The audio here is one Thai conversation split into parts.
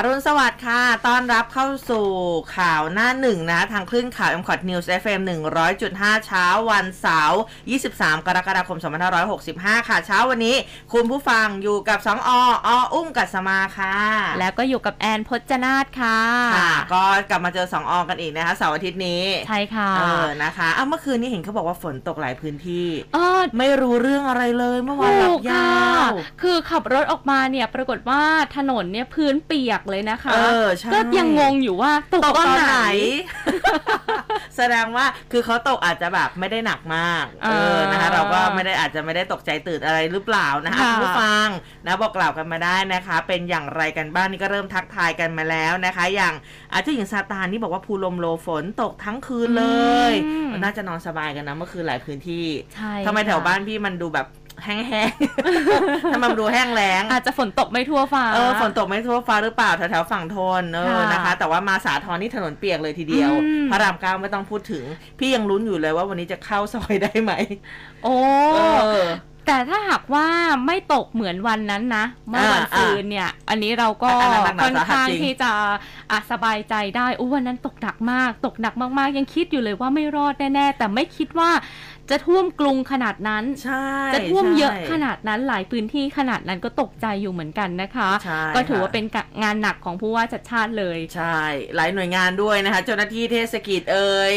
อรุณสวัสดิ์ค่ะ ต้อนรับเข้าสู่ข่าวหน้าหนึ่งนะ ทางคลื่นข่าว m c o t News FM 100.5 เช้าวันเสาร์ 23 กรกฎาคม 2565 ค่ะ เช้าวันนี้ คุณผู้ฟังอยู่กับ2อออุ้มกัสมาค่ะ แล้วก็อยู่กับแอนพจนาธค่ะ ค่ะ ก็กลับมาเจอ2อกันอีกนะคะเสาร์อาทิตย์นี้ ใช่ค่ะ เออ นะคะอ้าวเมื่อคืนนี้เห็นเขาบอกว่าฝนตกหลายพื้นที่เออไม่รู้เรื่องอะไรเลยเมื่อวานหลัถูบกยาค่ะวคือขับรถออกมาเนี่ยปรากฏว่าถนนเนี่ยพื้นเปียกเลยนะคะเออใช่ก็ยังงงอยู่ว่าตกตกตตออนนไหไหนนแสดงว่าคือเขาตกอาจจะแบบไม่ได้หนักมาก เออนะคะ เราก็ไม่ได้อาจจะไม่ได้ตกใจตื่นอะไรหรือเปล่านะคะค่ะคุณผู้ฟังนะบอกกล่าวกันมาได้นะคะ เป็นอย่างไรกันบ้างนี่ก็เริ่มทักทายกันมาแล้วนะคะ อย่างอาเจ้าหญิงซาตานนี่บอกว่าภูลมโลฝนตกทั้งคืนเลยอืมน่าจะนอนสบายกันนะเมื่อคืนหลายพื้นที่ใช่ทำไมแถวค่ะบ้านพี่มันดูแบบ แห้งๆทำไมมันดูแห้งแล้ง อาจจะฝนตกไม่ทั่วฟ้า เออ ฝนตกไม่ทั่วฟ้าหรือเปล่าแถวๆฝั่งทนเออค่ะนะคะ แต่ว่ามาสาทรนี่ถนนเปียกเลยทีเดียวอืมพระรามเก้าไม่ต้องพูดถึง พี่ยังลุ้นอยู่เลยว่าวันนี้จะเข้าซอยได้ไหม โอ้เออแต่ถ้าหากว่าไม่ตกเหมือนวันนั้นนะเมื่อวันอ่าซืนเนี่ย อันนี้เราก็อันนั้นหนักหนาค่อนสาหัสข้างจริงที่จะอะสบายใจได้อู้วันนั้นตกหนักมาก ตกหนักมากๆ ยังคิดอยู่เลยว่าไม่รอดแน่ๆแต่ไม่คิดว่า จะท่วมกรุงขนาดนั้นใช่จะท่วมเยอะใช่ขนาดนั้นหลายพื้นที่ขนาดนั้นก็ตกใจอยู่เหมือนกันนะคะใช่ก็ถือค่ะว่าเป็นงานหนักของผู้ว่าจัดชาติเลย ใช่ หลายหน่วยงานด้วยนะคะ เจ้าหน้าที่เทศกิจเอ่ย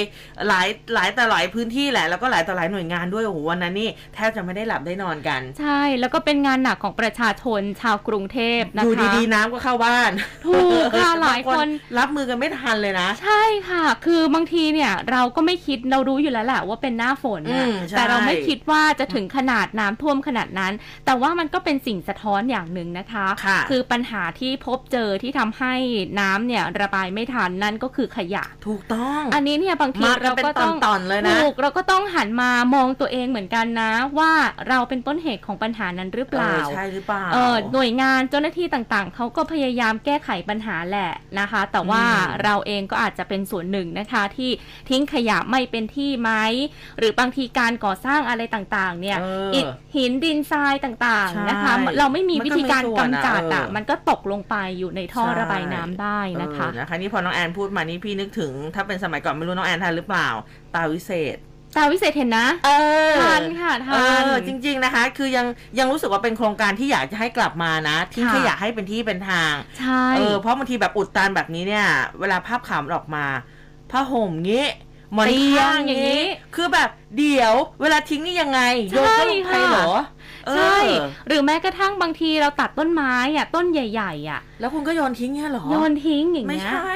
หลายหลายแต่หลายพื้นที่แหละแล้วก็หลายต่อหลายหน่วยงานด้วยโอ้โหวันนั้นนี่แทบจะไม่ได้หลับได้นอนกัน ใช่ แล้วก็เป็นงานหนักของประชาชนชาวกรุงเทพนะคะอยู่ดีๆน้ำก็เข้าบ้านถูกค่ะหลายคนบงรับมือกันไม่ทันเลยนะ ใช่ค่ะ คือบางทีเนี่ยเราก็ไม่คิดเรารู้อยู่แล้วแหละว่าเป็นหน้าฝนอืนะมใช่แต่เราไม่คิดว่าจะถึงขนาดน้ำท่วมขนาดนั้น แต่ว่ามันก็เป็นสิ่งสะท้อนอย่างหนึ่งนะคะค่ะอปัญหาที่พบเจอที่ทำให้น้ำเนี่ยระบายไม่ทันนั่นก็คือขยะ ถูกต้อง อันนี้เนี่ยบางทีมากันเราก็ต้องเป็นตอนๆเลยนะถูกเราก็ต้องหันมามองตัวเองเหมือนกันนะ ว่าเราเป็นต้นเหตุของปัญหานั้นหรือเปล่าออใช่หรือเปล่าเออหน่วยงานเจ้าหน้าที่ต่างๆเขาก็พยายามแก้ไขปัญหาแหละนะคะ แต่ว่าอืมเราเองก็อาจจะเป็นส่วนหนึ่งนะคะที่ทิ้งขยะไม่เป็นที่ไหมหรือบางทีการก่อสร้างอะไรต่างๆ เนี่ยเอออิฐหินดินทรายต่างใช่ๆนะคะ เราไม่มีมันก็วิธีการมีส่วนกำอะจัดอะเออ มันก็ตกลงไปอยู่ในท่อใช่ระบายน้ำได้นะคะ เออนะคะนี่พอน้องแอนพูดมานี่พี่นึกถึง ถ้าเป็นสมัยก่อนไม่รู้น้องแอนทันหรือเปล่า ตาวิเศษ ตาวิเศษเห็นนะเออทันค่ะทันเออจริงๆนะคะ คือยังยังรู้สึกว่าเป็นโครงการที่อยากจะให้กลับมานะทิ้งค่ะ ขยะให้เป็นที่เป็นทางใช่ เออเพราะบางทีแบบอุดตันแบบนี้เนี่ย เวลาภาพข่าวมันออกมาผ้าห่มงี้ หมอนเตียงข้างอย่างนี้งี้ คือแบบเดี๋ยวเวลาทิ้งนี่ยังไงโยนก็ลงไปใช่ค่ะเหรอเออใช่ หรือแม้กระทั่งบางทีเราตัดต้นไม้อะต้นใหญ่ๆอะ แล้วคุณก็โยนทิ้งเนี่ยเหรอ โยนทิ้งอย่างไม่เงี้ยใช่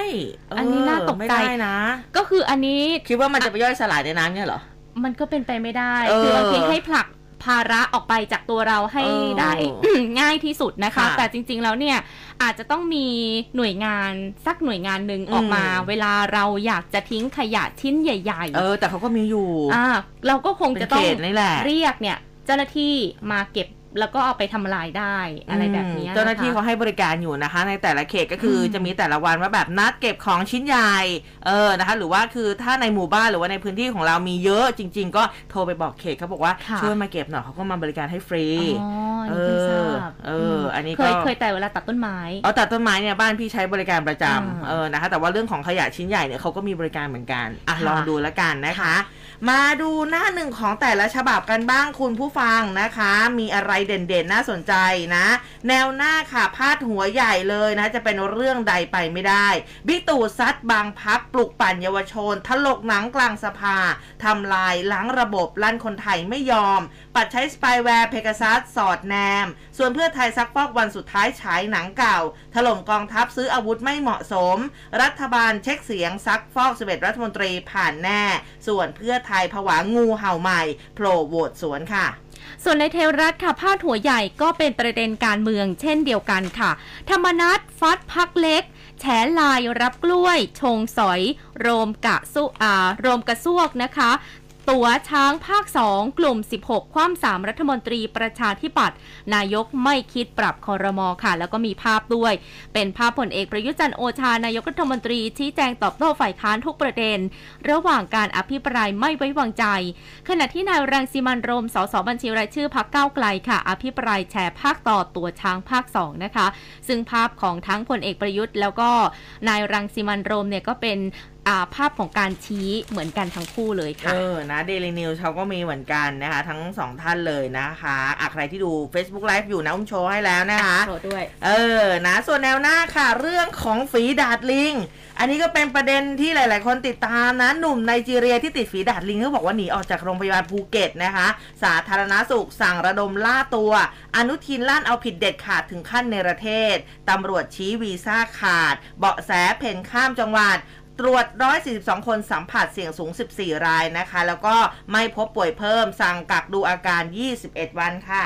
เอันนี้น่าตกใจไม่ได้นะ ก็คืออันนี้ คิดว่ามันจะไปย่อยสลายในน้ำเนี่ยเหรอ มันก็เป็นไปไม่ได้เออคือบางทีให้ผลัก ภาระออกไปจากตัวเราให้เออได้ง่ายที่สุดนะคะค่ะแต่จริง ๆ แล้วเนี่ยอาจจะต้องมีหน่วยงานสักหน่วยงานหนึ่งอืมออกมา เวลาเราอยากจะทิ้งขยะชิ้นใหญ่เออ แต่เขาก็มีอยู่อ่าเราก็คงเป็นจะต้องเขตนี่แหละเรียกเนี่ย เจ้าหน้าที่มาเก็บแล้วก็เอาไปทำลายได้อะไรแบบนี้อืมนะคะเจ้าหน้าที่เขาให้บริการอยู่นะคะ ในแต่ละเขตก็คืออมจะมีแต่ละวันว่าแบบนัดเก็บของชิ้นใหญ่เออนะคะ หรือว่าคือถ้าในหมู่บ้านหรือว่าในพื้นที่ของเรามีเยอะจริง ๆ ก็โทรไปบอกเขตเขาบอกว่าค่ะช่วยมาเก็บหน่อยเขาก็มาบริการให้ฟรีอ๋ออันนี้เพิ่งทราบเออ อันนี้ก็เคยเคยแต่เวลาตัดต้นไม้เอาตัดต้นไม้เนี่ยบ้านพี่ใช้บริการประจอ่าำเออนะคะ แต่ว่าเรื่องของขยะชิ้นใหญ่เนี่ยเขาก็มีบริการเหมือนกันอะค่ะลองดูแล้วกันนะคะ มาดูหน้าหนึ่งของแต่ละฉบับกันบ้างคุณผู้ฟังนะคะ มีอะไรเด่นๆ น่าสนใจนะ แนวหน้าค่ะพาดหัวใหญ่เลยนะ จะเป็นเรื่องใดไปไม่ได้บิ๊กตู่ซัดบางพรรคปลุกปั่นเยาวชน ถลกหนังกลางสภาทำลายล้างระบบลั่นคนไทยไม่ยอม ปัดใช้สปายแวร์เพก a ซัสสอดแนม ส่วนเพื่อไทยซักฟอกวันสุดท้ายฉายหนังเก่า ถล่มกองทัพซื้ออาวุธไม่เหมาะสม รัฐบาลเช็คเสียงซักฟอก11รัฐมนตรีผ่านแน่ ส่วนเพื่อไทยผวางูเห่าใหม่โผล่โหวตสวนค่ะส่วนในเทวรัฐค่ะพาดหัวใหญ่ก็เป็นประเด็นการเมืองเช่นเดียวกันค่ะ ธรรมนัตฟัดพักเล็ก แฉลายรับกล้วย ชงสอย โรมกะสุอาโรมกระซวกนะคะ ตัวช้างภาค 2 กลุ่ม 16 คว่ำสามรัฐมนตรีประชาธิปัตย์นายกไม่คิดปรับคอรมอค่ะ แล้วก็มีภาพด้วย เป็นภาพผลเอกประยุจันทร์โอชานายกรัฐมนตรีชี้แจงตอบโต้ฝ่ายค้านทุกประเด็น ระหว่างการอภิปรายไม่ไว้วางใจ ขณะที่นายรังสิมันโรมสสบัญชีรายชื่อพักเก้าไกลค่ะ อภิปรายแชร์ภาคต่อตัวช้างภาค 2 นะคะ ซึ่งภาพของทั้งพลเอกประยุทธ์ แล้วก็นายรังสิมันโรมเนี่ยก็เป็น ภาพของการชี้เหมือนกันทั้งคู่เลยเอค่ะอนะ Daily News เขาก็มีเหมือนกันนะคะ ทั้งสองท่านเลยนะคะอะใครที่ดู Facebook Live อยู่นะอุ้มโชว์ให้แล้วนะคะโชว์ด้วย เออ นะ ส่วนแนวหน้าค่ะ เรื่องของฝีดาดลิง อันนี้ก็เป็นประเด็นที่หลาย ๆ คนติดตามนะ หนุ่มไนจีเรียที่ติดฝีดาดลิงเขาบอกว่าหนีออกจากโรงพยาบาลภูเก็ตนะคะ สาธารณสุขสั่งระดมล่าตัว อนุทินลั่นเอาผิดเด็ดขาดถึงขั้นในประเทศตำรวจชี้วีซ่าขาด เบาะแสเพ่นข้ามจังหวัด ตรวจ 142 คนสัมผัสเสี่ยงสูง 14 รายนะคะ แล้วก็ไม่พบป่วยเพิ่มสั่งกักดูอาการ 21 วันค่ะ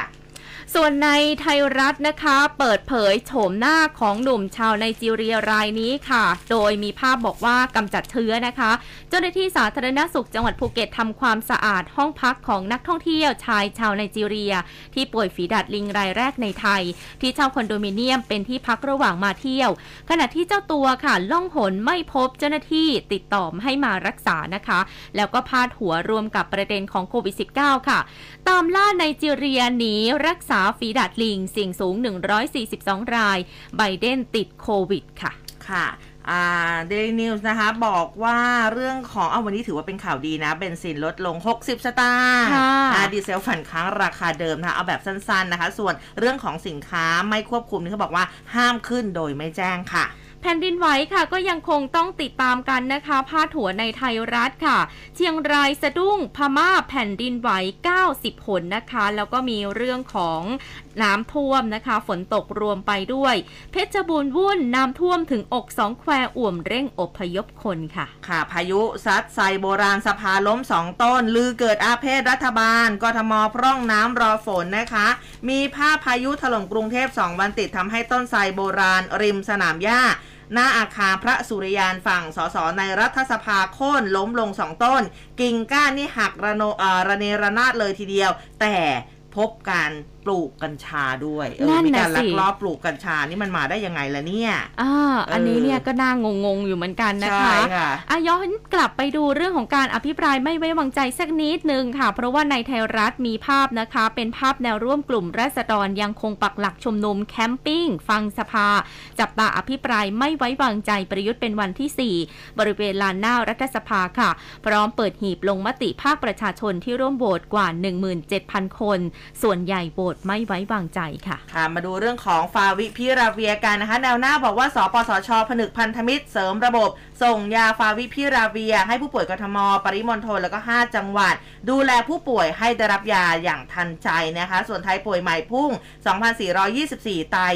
ส่วนในไทยรัฐนะคะ เปิดเผยโฉมหน้าของหนุ่มชาวไนจีเรียรายนี้ค่ะ โดยมีภาพบอกว่ากำจัดเชื้อนะคะ เจ้าหน้าที่สาธารณสุขจังหวัดภูเก็ตทำความสะอาดห้องพักของนักท่องเที่ยวชายชาวไนจีเรีย ที่ป่วยฝีดาดลิงรายแรกในไทย ที่เช่าคอนโดมิเนียมเป็นที่พักระหว่างมาเที่ยว ขณะที่เจ้าตัวค่ะล่องหนไม่พบเจ้าหน้าที่ติดต่อให้มารักษานะคะ แล้วก็พาดหัวรวมกับประเด็นของโควิด -19 ค่ะ ตามล่าไนจีเรียหนีรักษาฝีดาดลิงเสี่ยงสูง 142 ราย ไบเดนติดโควิดค่ะ ค่ะอ่า Daily News นะคะ บอกว่าเรื่องของเอาวันนี้ถือว่าเป็นข่าวดีนะ เบนซินลดลง 60 สตางค์ค่ะอ่าดีเซลฝันค้างราคาเดิมนะคะ เอาแบบสั้นๆนะคะ ส่วนเรื่องของสินค้าไม่ควบคุมนี่เขาบอกว่าห้ามขึ้นโดยไม่แจ้งค่ะ แผ่นดินไหวค่ะก็ยังคงต้องติดตามกันนะคะพาดหัวในไทยรัฐค่ะ เชียงรายสะดุ้งพม่าแผ่นดินไหว 90หนนะคะ แล้วก็มีเรื่องของน้ำท่วมนะคะ ฝนตกรวมไปด้วย เพชรบูรณ์วุ่นน้ำท่วมถึงอกสองแควอ่วมเร่งอพยพคนค่ะ ค่ะพายุซัดไซโบราณสภาล้มสองต้น ลือเกิดอาเพศรัฐบาลกทมพร่องน้ำรอฝนนะคะ มีภาพพายุถล่มกรุงเทพ2วันติดทำให้ต้นไทรโบราณริมสนามหญ้าหน้าอาคารพระสุริยานฝั่งสสในรัฐสภาโค่นล้มลงสองต้น กิ่งก้านนี่หักระโนเอ่อระเนระนาดเลยทีเดียว แต่พบการ ลูกกัญชาด้วยเออนั่นมีน่ะการลัสิกลอบปลูกกัญชานี่มันมาได้ยังไงล่ะเนี่ยอ่าอันนี้เออเนี่ยก็น่างงงๆอยู่เหมือนกันนะใช่คะค่ะอาย้อนกลับไปดูเรื่องของการอภิปรายไม่ไว้วางใจสักนิดนึงค่ะ เพราะว่าในไทยรัฐมีภาพนะคะ เป็นภาพแนวร่วมกลุ่มราษฎรยังคงปักหลักชุมนุมแคมปิ้งฟังสภา จับตาอภิปรายไม่ไว้วางใจประยุทธ์เป็นวันที่ 4 บริเวณลานหน้ารัฐสภาค่ะ พร้อมเปิดหีบลงมติภาคประชาชนที่ร่วมโหวตกว่า 17,000 คน ส่วนใหญ่โหวตไม่ไว้วางใจค่ะ ค่ะ มาดูเรื่องของฟาวิพิราเวียกันนะคะ แนวหน้าบอกว่า สปสช ผนึกพันธมิตรเสริมระบบ ส่งยาฟาวิพิราเวีย ให้ผู้ป่วยกทม ปริมณฑลแล้วก็ 5 จังหวัด ดูแลผู้ป่วยให้ได้รับยาอย่างทันใจนะคะ ส่วนไทยป่วยใหม่พุ่ง 2,424 ตาย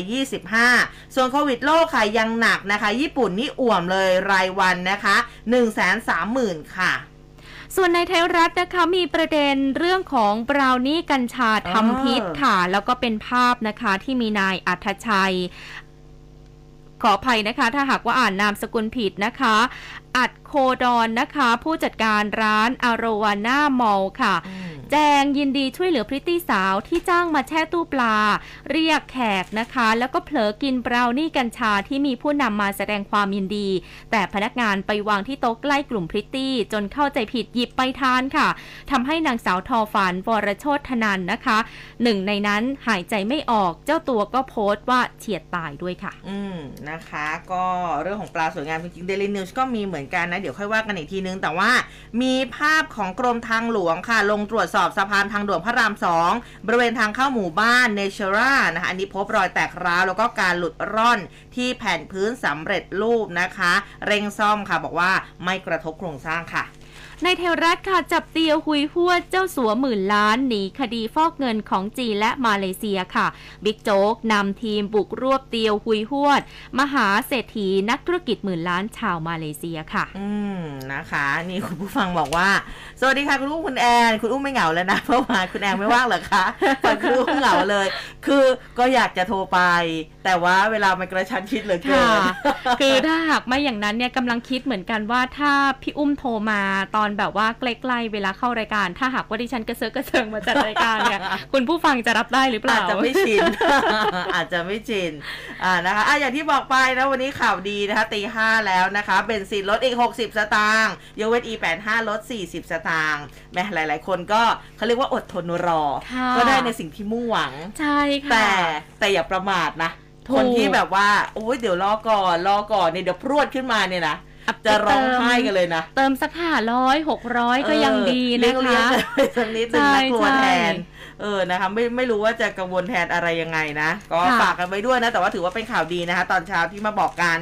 25 ส่วนโควิดโลกค่ะยังหนักนะคะ ญี่ปุ่นนี่อ่วมเลยรายวันนะคะ 130,000 ค่ะ ส่วนในไทยรัฐนะคะมีประเด็นเรื่องของบราวนี่กัญชาทำพิษค่ะ แล้วก็เป็นภาพนะคะที่มีนายอัธชัยขออภัยนะคะ ถ้าหากว่าอ่านนามสกุลผิดนะคะ อัดโคดอนนะคะ ผู้จัดการร้านอารวาน่ามอลค่ะ แจงยินดีช่วยเหลือพริตตี้สาวที่จ้างมาแช่ตู้ปลา เรียกแขกนะคะ แล้วก็เผลอกินบราวนี่กัญชาที่มีผู้นำมาแสดงความยินดี แต่พนักงานไปวางที่โต๊ะใกล้กลุ่มพริตตี้ จนเข้าใจผิดหยิบไปทานค่ะทำให้นางสาวทอฝันวรโชตธนันนะคะ หนึ่งในนั้นหายใจไม่ออกเจ้าตัวก็โพสต์ว่าเฉียดตายด้วยค่ะ อืมนะคะ ก็เรื่องของปลาสวยงามจริงๆ Daily News ก็มีเหมือนกันนะ เดี๋ยวค่อยว่ากันอีกทีนึง แต่ว่ามีภาพของกรมทางหลวงค่ะ ลงตรวจสอบสะพานทางด่วนพระรามสองบริเวณทางเข้าหมู่บ้านเนเชอร่านะคะ อันนี้พบรอยแตกร้าวแล้วก็การหลุดร่อนที่แผ่นพื้นสำเร็จรูปนะคะ เร่งซ่อมค่ะ บอกว่าไม่กระทบโครงสร้างค่ะ ในเทวรัฐค่ะจับเตียวหุยหวดเจ้าสัวหมื่นล้านหนีคดีฟอกเงินของจีนและมาเลเซียค่ะ บิ๊กโจ๊กนำทีมบุกรวบเตียวหุยหวดมหาเศรษฐีนักธุรกิจหมื่นล้านชาวมาเลเซียค่ะ อืมนะคะ นี่คุณผู้ฟังบอกว่า สวัสดีค่ะคุณอุ้มคุณแอนคุณอุ้มไม่เหงาแล้วนะเพราะว่าคุณแอนไม่ว่างเหรอคะฟังคุณอุ้มเหงาเลย คือก็อยากจะโทรไป แต่ว่าเวลามันกระชั้นชิดเหลือเกิค่ะนคือถ้าหากไม่อย่างนั้นเนี่ยกำลังคิดเหมือนกันว่าถ้าพี่อุ้มโทรมาตอนแบบว่าใกล้ๆเวลาเข้ารายการ ถ้าหากว่าดิฉันกระเซิร์กกระเซิงมาจัดรายการเนี่ยคุณผู้ฟังจะรับได้หรือเปล่าอาจจะไม่ชินอาจจะไม่ชินอ่านะคะอะอย่างที่บอกไปนะวันนี้ข่าวดีนะคะตีห้าแล้วนะคะเบนซินลดอีก 60 สตางค์ยกเว้น E85 ลด 40 สตางค์แม้หลาย ๆ คนก็เขาเรียกว่าอดทนรอค่ะก็ได้ในสิ่งที่มุ่งหวังใช่ค่ะแต่แต่อย่าประมาทนะถูกคนที่แบบว่า โอ้ยเดี๋ยวรอก่อนรอก่อนเนี่ยเดี๋ยวพรวดขึ้นมาเนี่ยนะ อัพจะร้องไห้กันเลยนะ เติมสักห้าร้อยหกร้อยก็ยังดีเออเลี้นะยงเลี้ยงคะกันไปสักนิดนึงใช่นะกลัวใช่แทนเออนะคะไม่ไม่รู้ว่าจะกังวลแทนอะไรยังไงนะ ก็ค่ะฝากกันไว้ด้วยนะ แต่ว่าถือว่าเป็นข่าวดีนะคะ ตอนเช้าที่มาบอกกัน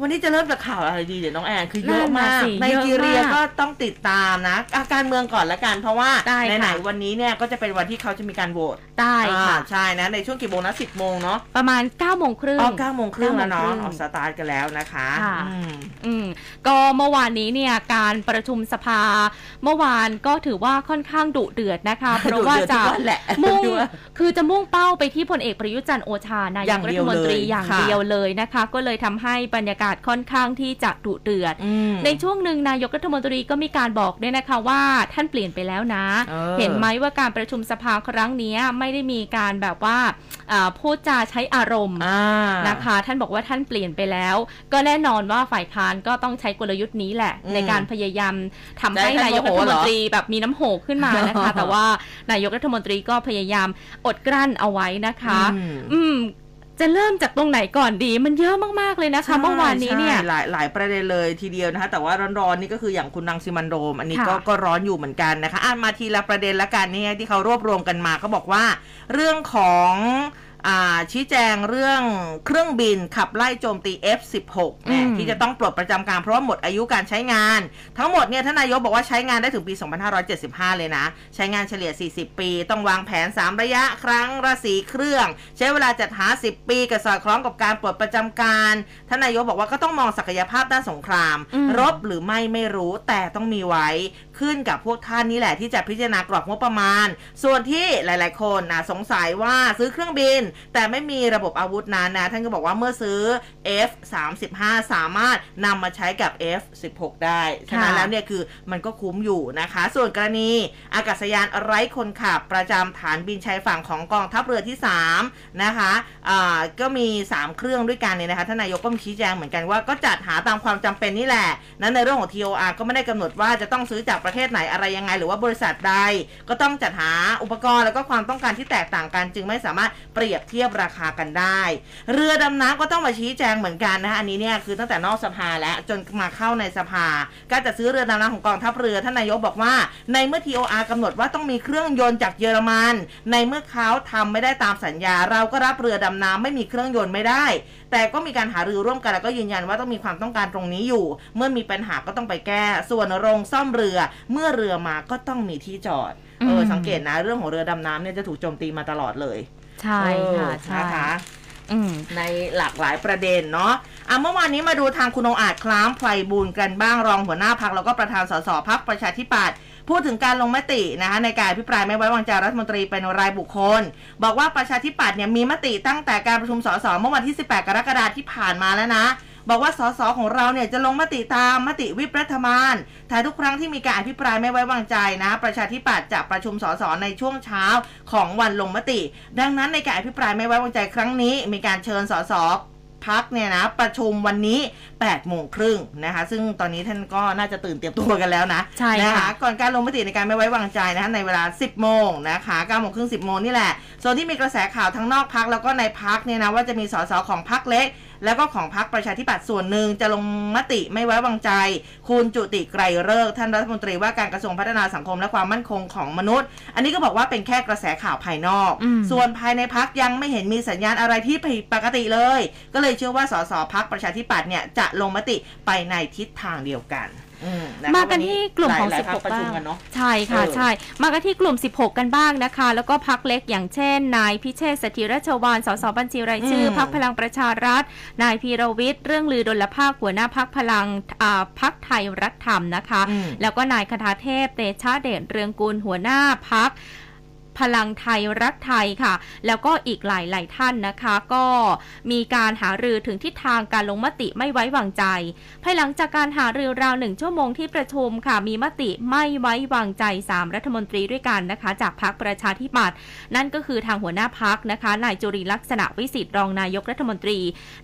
วันนี้จะเริ่มจากข่าวอะไรดีเดี๋ยวน้องแอนคือเยอะมากนั่นน่ะสิในเยอะจีเรียมากก็ต้องติดตามนะอาการเมืองก่อนละกันเพราะว่าได้ค่ะไหนๆวันนี้เนี่ยก็จะเป็นวันที่เขาจะมีการโหวตได้ค่ะอ่าใช่นะในช่วงกี่โมงนะสิบโมงเนาะประมาณ9ก้าโมงครึ่งอ๋อเก้าโมงครึ่งแล้วเนาะเก้าโมงครึ่งออกสตาร์ทกันแล้วนะคะค่ะอืมอืมก็เมื่อวานนี้เนี่ยการประชุมสภา เมื่อวานก็ถือว่าค่อนข้างดุเดือดนะคะ เพราะว่าดุเดือดจะทุกวันแหละมุ่งดูว่าคือจะมุ่งเป้าไปที่พลเอกประยุทธ์จันทร์โอชานายอย่ากงรัเดีฐยวมนตรีเลยอย่างค่ะเดียวเลยนะคะ ก็เลยทำให้บรรยากาศค่อนข้างที่จะดุเดือดอืมในช่วงหนึ่งนายกรัฐมนตรีก็มีการบอกด้วยนะคะว่าท่านเปลี่ยนไปแล้วนะเออเห็นไหมว่าการประชุมสภาครั้งนี้ไม่ได้มีการแบบว่าอ่าพูดจาใช้อารมณ์อ่านะคะ ท่านบอกว่าท่านเปลี่ยนไปแล้ว ก็แน่นอนว่าฝ่ายค้านก็ต้องใช้กลยุทธ์นี้แหละอืมในการพยายามทำให้ได้ให้นายกรัฐโมโหมเหรนอตรีแบบมีน้ำโหกขึ้นมานะคะ แต่ว่านายกรัฐมนตรีก็พยายามอดกลั้นเอาไว้นะคะ อืมอืม จะเริ่มจากตรงไหนก่อนดี มันเยอะมาก ๆ เลยนะคะ เมื่อวานนี้เนี่ยใช่หลายหลายประเด็นเลยทีเดียวนะคะ แต่ว่าร้อนๆนี่ก็คืออย่างคุณนังซิมันโดม อันนี้ก็ค่ะก็ร้อนอยู่เหมือนกันนะคะอ่านมาทีละประเด็นละกันเนี่ยที่เขารวบรวมกันมาเขาบอกว่า เรื่องของอ่า ชี้แจงเรื่องเครื่องบินขับไล่โจมตี F16 เนี่ยอืมที่จะต้องปลดประจำการเพราะว่าหมดอายุการใช้งาน ทั้งหมดเนี่ยท่านนายกบอกว่าใช้งานได้ถึงปี 2575 เลยนะ ใช้งานเฉลี่ย 40 ปี ต้องวางแผน 3 ระยะครั้งละสีเครื่อง ใช้เวลาจัดหา 10 ปีกับสอดคล้องกับการปลดประจำการ ท่านนายกบอกว่าก็ต้องมองศักยภาพด้านสงครามอืมรบหรือไม่ไม่รู้แต่ต้องมีไว้ขึ้นกับพวกท่านนี่แหละที่จะพิจารณากรอบงบประมาณ ส่วนที่หลาย ๆ คนนะสงสัยว่าซื้อเครื่องบิน แต่ไม่มีระบบอาวุธนั้นนะท่านก็บอกว่าเมื่อซื้อ F35 สามารถนำมาใช้กับ F16 ได้ฉะนั้นแล้วเนี่ยคือมันก็คุ้มอยู่นะคะ ส่วนกรณีอากาศยานไร้คนขับประจำฐานบินชายฝั่งของกองทัพเรือที่ 3 นะคะก็มี 3 เครื่องด้วยกันเนี่ยนะคะท่านนายกก็มีชี้แจงเหมือนกันว่าก็จัดหาตามความจำเป็นนี่แหละนั้นในเรื่องของ TOR ก็ไม่ได้กำหนดว่าจะต้องซื้อจากประเทศไหนอะไรยังไง หรือว่าบริษัทใด ก็ต้องจัดหาอุปกรณ์แล้วก็ความต้องการที่แตกต่างกัน จึงไม่สามารถเปรียบเทียบราคากันได้ เรือดำน้ำก็ต้องมาชี้แจงเหมือนกันนะคะอันนี้เนี่ยคือตั้งแต่นอกสภาแล้วจนมาเข้าในสภา การจัดซื้อเรือดำน้ำของกองทัพเรือท่านนายกบอกว่า ในเมื่อ TOR กำหนดว่าต้องมีเครื่องยนต์จากเยอรมัน ในเมื่อเขาทำไม่ได้ตามสัญญา เราก็รับเรือดำน้ำไม่มีเครื่องยนต์ไม่ได้ แต่ก็มีการหารือร่วมกันแล้วก็ยืนยันว่าต้องมีความต้องการตรงนี้อยู่ เมื่อมีปัญหาก็ต้องไปแก้ ส่วนโรงซ่อมเรือ เมื่อเรือมาก็ต้องมีที่จอดเอออืมสังเกตนะเรื่องของเรือดำน้ำเนี่ยจะถูกโจมตีมาตลอดเลย ใช่ค่ะเออใช่นะคะอืมในหลากหลายประเด็นเนาะอะเมื่อวานนี้มาดูทางคุณองอาจคล้ามไพรบูลย์กันบ้างรองหัวหน้าพักแล้วก็ประธานสสพักประชาธิปัตย์ พูดถึงการลงมตินะคะในการอภิปรายไม่ไว้วางใจรัฐมนตรีเป็นรายบุคคล บอกว่าประชาธิปัตย์เนี่ยมีมติตั้งแต่การประชุมสสเมื่อวันที่ 18 กรกฎาคมที่ผ่านมาแล้วนะบอกว่าสสของเราเนี่ยจะลงมติตามมติวิปรัฐบาลแต่ทุกครั้งที่มีการอภิปรายไม่ไว้วางใจนะ ประชาธิปัตย์จะประชุมสสในช่วงเช้าของวันลงมติ ดังนั้นในการอภิปรายไม่ไว้วางใจครั้งนี้ มีการเชิญสส พักเนี่ยนะประชุมวันนี้8โมงครึ่งนะคะ ซึ่งตอนนี้ท่านก็น่าจะตื่นเตรียมตัวกันแล้วนะใช่ค่ะนะคะก่อนการลงมติในการไม่ไว้วางใจนะคะในเวลา 10โมงนะคะ9โมงครึ่ง10โมงนี่แหละส่วนที่มีกระแสข่าวทั้งนอกพักแล้วก็ในพักเนี่ยนะว่าจะมีสสของพักเล็ก แล้วก็ของพักประชาธิปัตย์ส่วนหนึ่งจะลงมติไม่ไว้วางใจ คุณจุติไกรเลิกษ์ท่านรัฐมนตรีว่าการกระทรวงพัฒนาสังคมและความมั่นคงของมนุษย์ อันนี้ก็บอกว่าเป็นแค่กระแสข่าวภายนอกอืมส่วนภายในพักยังไม่เห็นมีสัญญาณอะไรที่ผิดปกติเลย ก็เลยเชื่อว่าสสพักประชาธิปัตย์เนี่ยจะลงมติไปในทิศทางเดียวกันอืะคะ มากันที่กลุ่มของหลายๆพรรค16ประชุมบ้างกันเนาะใช่ค่ะเออใช่ มากันที่กลุ่ม 16 กันบ้างนะคะ แล้วก็พักเล็กอย่างเช่น นายพิเชษฐ์สถิรราชวานสสบัญชีรายชื่อมพักพลังประชารัฐ นายพีรวิทย์เรื่องลือดลภาคหัวหน้าพักพลังอ่าพักไทยรัฐธรรมนะคะอืมแล้วก็นายคทาเทพเตชะเดชเรืองกุลหัวหน้าพัก พลังไทยรักไทยค่ะ แล้วก็อีกหลายหลายท่านนะคะ ก็มีการหารือถึงทิศทางการลงมติไม่ไว้วางใจ ภายหลังจากการหารือราวหนึ่งชั่วโมงที่ประชุมค่ะ มีมติไม่ไว้วางใจ 3 รัฐมนตรีด้วยกันนะคะ จากพรรคประชาธิปัตย์นั่นก็คือทางหัวหน้าพักนะคะนายจุริลักษณะวิสิทธิ์รองนายกรัฐมนตรี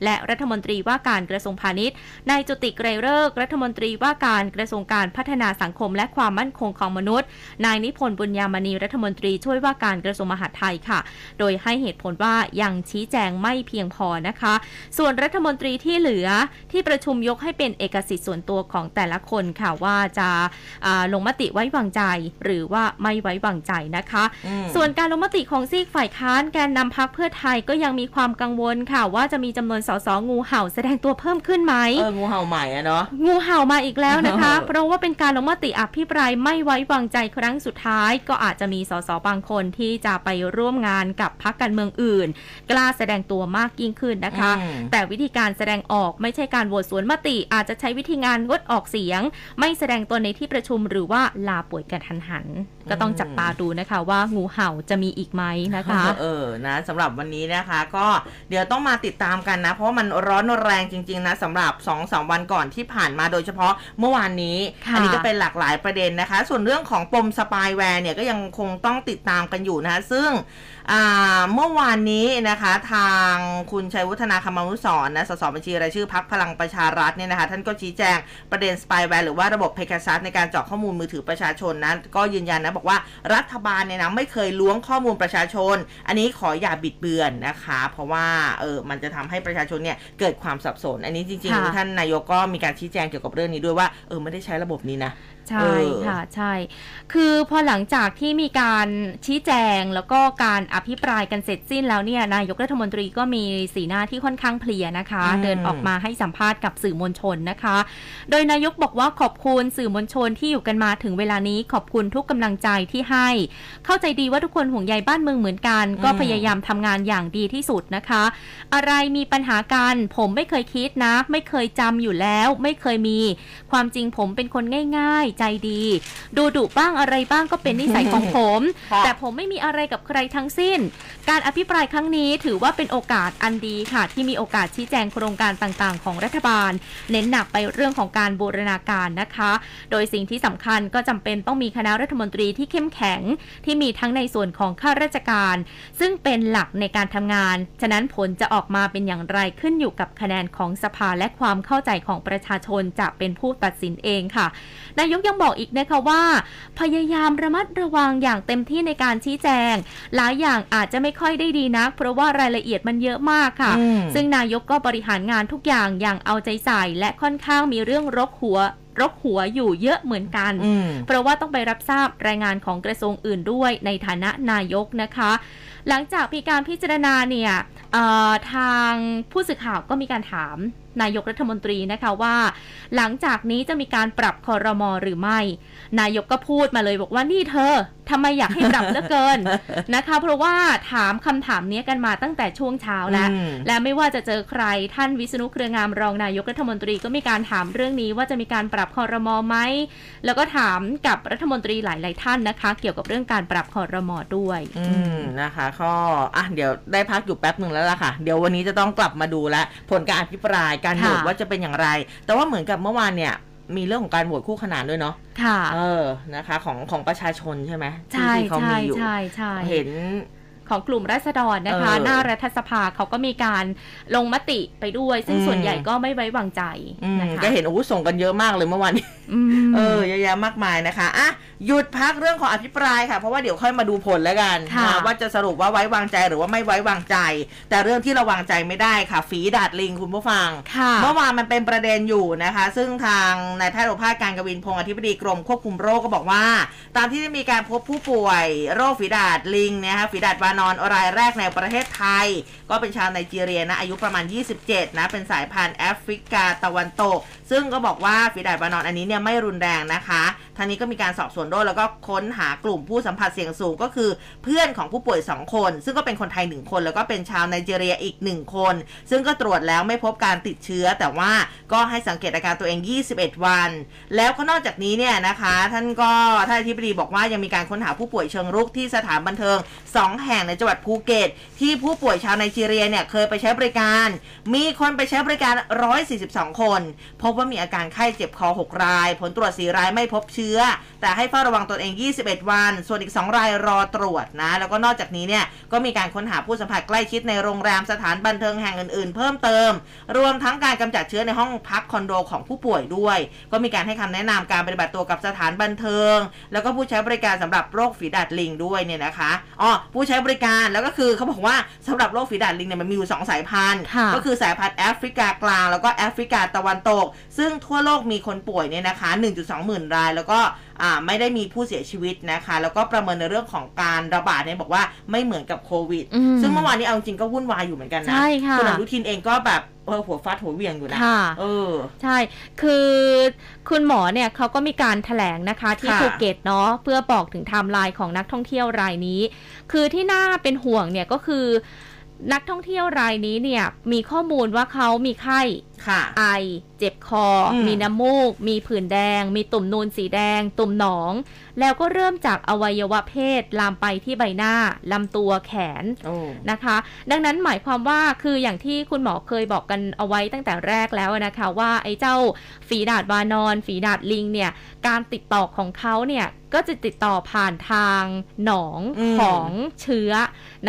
และรัฐมนตรีว่าการกระทรวงพาณิชย์นายจุติไกรเลิกษ์รัฐมนตรีว่าการกระทรวงการพัฒนาสังคม และความมั่นคงของมนุษย์ นายนิพนธ์บุญญามณีรัฐมนตรีช่วยว่าการกระทรวงมหาดไทยค่ะ โดยให้เหตุผลว่ายังชี้แจงไม่เพียงพอนะคะ ส่วนรัฐมนตรีที่เหลือที่ประชุมยกให้เป็นเอกสิทธิ์ส่วนตัวของแต่ละคนค่ะว่าจะอ่าลงมติไว้วางใจ หรือว่าไม่ไว้วางใจนะคะอืมส่วนการลงมติของซีกฝ่ายค้านแกนนำพักเพื่อไทยก็ยังมีความกังวลค่ะ ว่าจะมีจำนวนสสงูเห่าแสดงตัวเพิ่มขึ้นไหมเอองูเห่าใหม่อะเนาะงูเห่ามาอีกแล้วนะคะเออเพราะว่าเป็นการลงมติอภิปรายไม่ไว้วางใจครั้งสุดท้าย ก็อาจจะมีสสบางคนที่จะไปร่วมงานกับพรรคการเมืองอื่น กล้าแสดงตัวมากยิ่งขึ้นนะคะอืมแต่วิธีการแสดงออกไม่ใช่การโหวตสวนมติ อาจจะใช้วิธีงานงดออกเสียง ไม่แสดงตนในที่ประชุมหรือว่าลาป่วยกันทันหัน ก็ต้องจับตาดูนะคะว่างูเห่าจะมีอีกไหมนะคะ เออนะสำหรับวันนี้นะคะ ก็เดี๋ยวต้องมาติดตามกันนะ เพราะว่ามันร้อนแรงจริง ๆ นะสำหรับ2อสวันก่อนที่ผ่านมาโดยเฉพาะเมื่อวานนี้ค่ะอันี้ก็เป็นหลากหลายประเด็นนะคะ ส่วนเรื่องของปมสปายแวร์เนี่ยก็ยังคงต้องติดตามกันอยู่นะคะซึ่ง เมื่อวานนี้นะคะทางคุณชัยวุฒนาคมานุสรณ์นะสสบัญชีรายชื่อพักพลังประชารัฐเนี่ยนะคะท่านก็ชี้แจงประเด็นสปายแวร์หรือว่าระบบเพก a ซัสในการเจาะข้อมูลมือถือประชาชนนั้นก็ยืนยันนะบอกว่ารัฐบาลเนี่ยนะไม่เคยล้วงข้อมูลประชาชน อันนี้ขออย่าบิดเบือนนะคะ เพราะว่าเออมันจะทำให้ประชาชนเนี่ยเกิดความสับสน อันนี้จริงค่ะๆท่านนายกก็มีการชี้แจงเกี่ยวกับเรื่องนี้ด้วยว่าเออไม่ได้ใช้ระบบนี้นะใช่เออค่ะใช่ คือพอหลังจากที่มีการชี้แจงแล้วก็การอภิปรายกันเสร็จสิ้นแล้วเนี่ยนายกรัฐมนตรีก็มีสีหน้าที่ค่อนข้างเพลียนะคะอืมเดินออกมาให้สัมภาษณ์กับสื่อมวลชนนะคะ โดยนายกบอกว่าขอบคุณสื่อมวลชนที่อยู่กันมาถึงเวลานี้ขอบคุณทุกกำลังใจที่ให้ เข้าใจดีว่าทุกคนห่วงใยบ้านเมืองเหมือนกัน ก็อืมพยายามทำงานอย่างดีที่สุดนะคะ อะไรมีปัญหากันผมไม่เคยคิดนะ ไม่เคยจำอยู่แล้ว ไม่เคยมี ความจริงผมเป็นคนง่าย ๆ ใจดี ดูดุบ้างอะไรบ้างก็เป็นนิสัยของผมค่ะแต่ผมไม่มีอะไรกับใครทั้งสิ้นการอภิปรายครั้งนี้ถือว่าเป็นโอกาสอันดีค่ะ ที่มีโอกาสชี้แจงโครงการต่างๆ ของรัฐบาล เน้นหนักไปเรื่องของการบูรณาการนะคะ โดยสิ่งที่สำคัญก็จำเป็นต้องมีคณะรัฐมนตรีที่เข้มแข็ง ที่มีทั้งในส่วนของข้าราชการ ซึ่งเป็นหลักในการทำงาน ฉะนั้นผลจะออกมาเป็นอย่างไรขึ้นอยู่กับคะแนนของสภาและความเข้าใจของประชาชนจะเป็นผู้ตัดสินเองค่ะ นายกยังบอกอีกนะคะว่า พยายามระมัดระวังอย่างเต็มที่ในการชี้แจง หลายอย่างอาจจะไม่ค่อยได้ดีนัก เพราะว่ารายละเอียดมันเยอะมากค่ะอืมซึ่งนายกก็บริหารงานทุกอย่างอย่างเอาใจใส่และค่อนข้างมีเรื่องรกหัวรกหัวอยู่เยอะเหมือนกันอืมเพราะว่าต้องไปรับทราบรายงานของกระทรวงอื่นด้วยในฐานะนายกนะคะ หลังจากมีการพิจารณาเนี่ยเอ่อทางผู้สื่อข่าวก็มีการถามนายกรัฐมนตรีนะคะว่า หลังจากนี้จะมีการปรับคอรมอหรือไม่ นายกก็พูดมาเลยบอกว่านี่เธอทำไมอยากให้ปรับเหลือเกินนะคะ เพราะว่าถามคำถามนี้กันมาตั้งแต่ช่วงเช้าแล้วอืมและไม่ว่าจะเจอใครท่านวิษณุเครืองามรองนายกรัฐมนตรีก็มีการถามเรื่องนี้ว่าจะมีการปรับคอรมอไหมแล้วก็ถามกับรัฐมนตรีหลาย ๆ ท่านนะคะ เกี่ยวกับเรื่องการปรับคอรมอด้วยอืมนะคะก็อะเดี๋ยวได้พักอยู่แป๊บหนึ่งแล้วล่ะค่ะ เดี๋ยววันนี้จะต้องกลับมาดูแลวผลการอภิปรายการโหวตค่ะว่าจะเป็นอย่างไร แต่ว่าเหมือนกับเมื่อวานเนี่ยมีเรื่องของการโหวตคู่ขนานด้วยเนาะ ค่ะ เออ นะคะ ของของประชาชนใช่ไหมที่ใช่ที่เขาใช่มีอยู่ใช่ใช่เห็น ของกลุ่มราษฎรนะคะเออหน้ารัฐสภาเขาก็มีการลงมติไปด้วย ซึ่งอืมส่วนใหญ่ก็ไม่ไว้วางใจอืมนะคะก็เห็นโอ้โหส่งกันเยอะมากเลยเมื่อวานนี้อืมเออเยอะแยะมากมายนะคะอะหยุดพักเรื่องของอภิปรายค่ะ เพราะว่าเดี๋ยวค่อยมาดูผลแล้วกันค่ะนะว่าจะสรุปว่าไว้วางใจหรือว่าไม่ไว้วางใจ แต่เรื่องที่เราวางใจไม่ได้ค่ะ ฝีดาดลิงคุณผู้ฟังค่ะเมื่อวานมันเป็นประเด็นอยู่นะคะ ซึ่งทางนายแพทย์โอภาสการกวินพงศ์อธิบดีกรมควบคุมโรคก็บอกว่า ตามที่ได้มีการพบผู้ป่วย โรคฝีดาดลิงเนี่ยนะคะฝีดาดวานานอนรายแรกในประเทศไทย ก็เป็นชาวไนจีเรียนะอายุประมาณ 27 นะ เป็นสายพันธุ์แอฟริกาตะวันตก ซึ่งก็บอกว่าฝีดาดวานอนอันนี้เนี่ยไม่รุนแรงนะคะทางนี้ก็มีการสอบสวนโรคแล้วก็ค้นหากลุ่มผู้สัมผัสเสี่ยงสูงก็คือ เพื่อนของผู้ป่วย 2 คน ซึ่งก็เป็นคนไทย 1 คน แล้วก็เป็นชาวไนจีเรียอีก 1 คน ซึ่งก็ตรวจแล้วไม่พบการติดเชื้อ แต่ว่าก็ให้สังเกตอาการตัวเอง 21 วัน แล้วก็นอกจากนี้เนี่ยนะคะ ท่านก็ท่านอธิบดีบอกว่ายังมีการค้นหาผู้ป่วยเชิงรุกที่สถานบันเทิง 2 แห่งในจังหวัดภูเก็ต ที่ผู้ป่วยชาวไนจีเรียเนี่ยเคยไปใช้บริการ มีคนไปใช้บริการ 142 คน พบว่ามีอาการไข้เจ็บคอ 6 ราย ผลตรวจ 4 รายไม่พบเชื้อ แต่ให้เฝ้าระวังตนเอง 21 วัน ส่วนอีก 2 รายรอตรวจนะ แล้วก็นอกจากนี้เนี่ยก็มีการค้นหาผู้สัมผัสใกล้ชิดในโรงแรมสถานบันเทิงแห่งอื่นๆ เพิ่มเติม รวมทั้งการกำจัดเชื้อในห้องพักคอนโดของผู้ป่วยด้วย ก็มีการให้คำแนะนำการปฏิบัติตัวกับสถานบันเทิง แล้วก็ผู้ใช้บริการสำหรับโรคฝีดาดลิงด้วยเนี่ยนะคะอ๋อผู้ใช้บริการแล้วก็คือเขาบอกว่าสำหรับโรคฝีดาษลิงเนี่ยมันมีอยู่สองสายพันธุ์ค่ะก็คือสายพันธุ์แอฟริกากลาง แล้วก็แอฟริกาตะวันตก ซึ่งทั่วโลกมีคนป่วยเนี่ยนะคะ 1.2 หมื่นราย แล้วก็อ่าไม่ได้มีผู้เสียชีวิตนะคะ แล้วก็ประเมินในเรื่องของการระบาดเนี่ยบอกว่าไม่เหมือนกับโควิดอืมซึ่งเมื่อวานนี้เอาจริงก็วุ่นวายอยู่เหมือนกันนะใช่ค่ะคุณอนุทินเองก็แบบเออหัวฟาดหัวเหวี่ยงอยู่นะค่ะเออ ใช่ คือคุณหมอเนี่ยเขาก็มีการแถลงนะคะที่ค่ะภูเก็ตเนาะเพื่อบอกถึงไทม์ไลน์ของนักท่องเที่ยวรายนี้ คือที่น่าเป็นห่วงเนี่ยก็คือนักท่องเที่ยวรายนี้เนี่ยมีข้อมูลว่าเขามีไข้ค่ะไอ เจ็บคออมมีน้ำมูก มีผื่นแดง มีตุ่มนูนสีแดง ตุ่มหนอง แล้วก็เริ่มจากอวัยวะเพศ ลามไปที่ใบหน้าลำตัวแขนโอ้นะคะ ดังนั้นหมายความว่าคืออย่างที่คุณหมอเคยบอกกันเอาไว้ตั้งแต่แรกแล้วนะคะ ว่าไอ้เจ้าฝีดาดวานอน ฝีดาดลิงเนี่ยการติดต่อของเขาเนี่ย ก็จะติดต่อผ่านทางหนองอืมของเชื้อ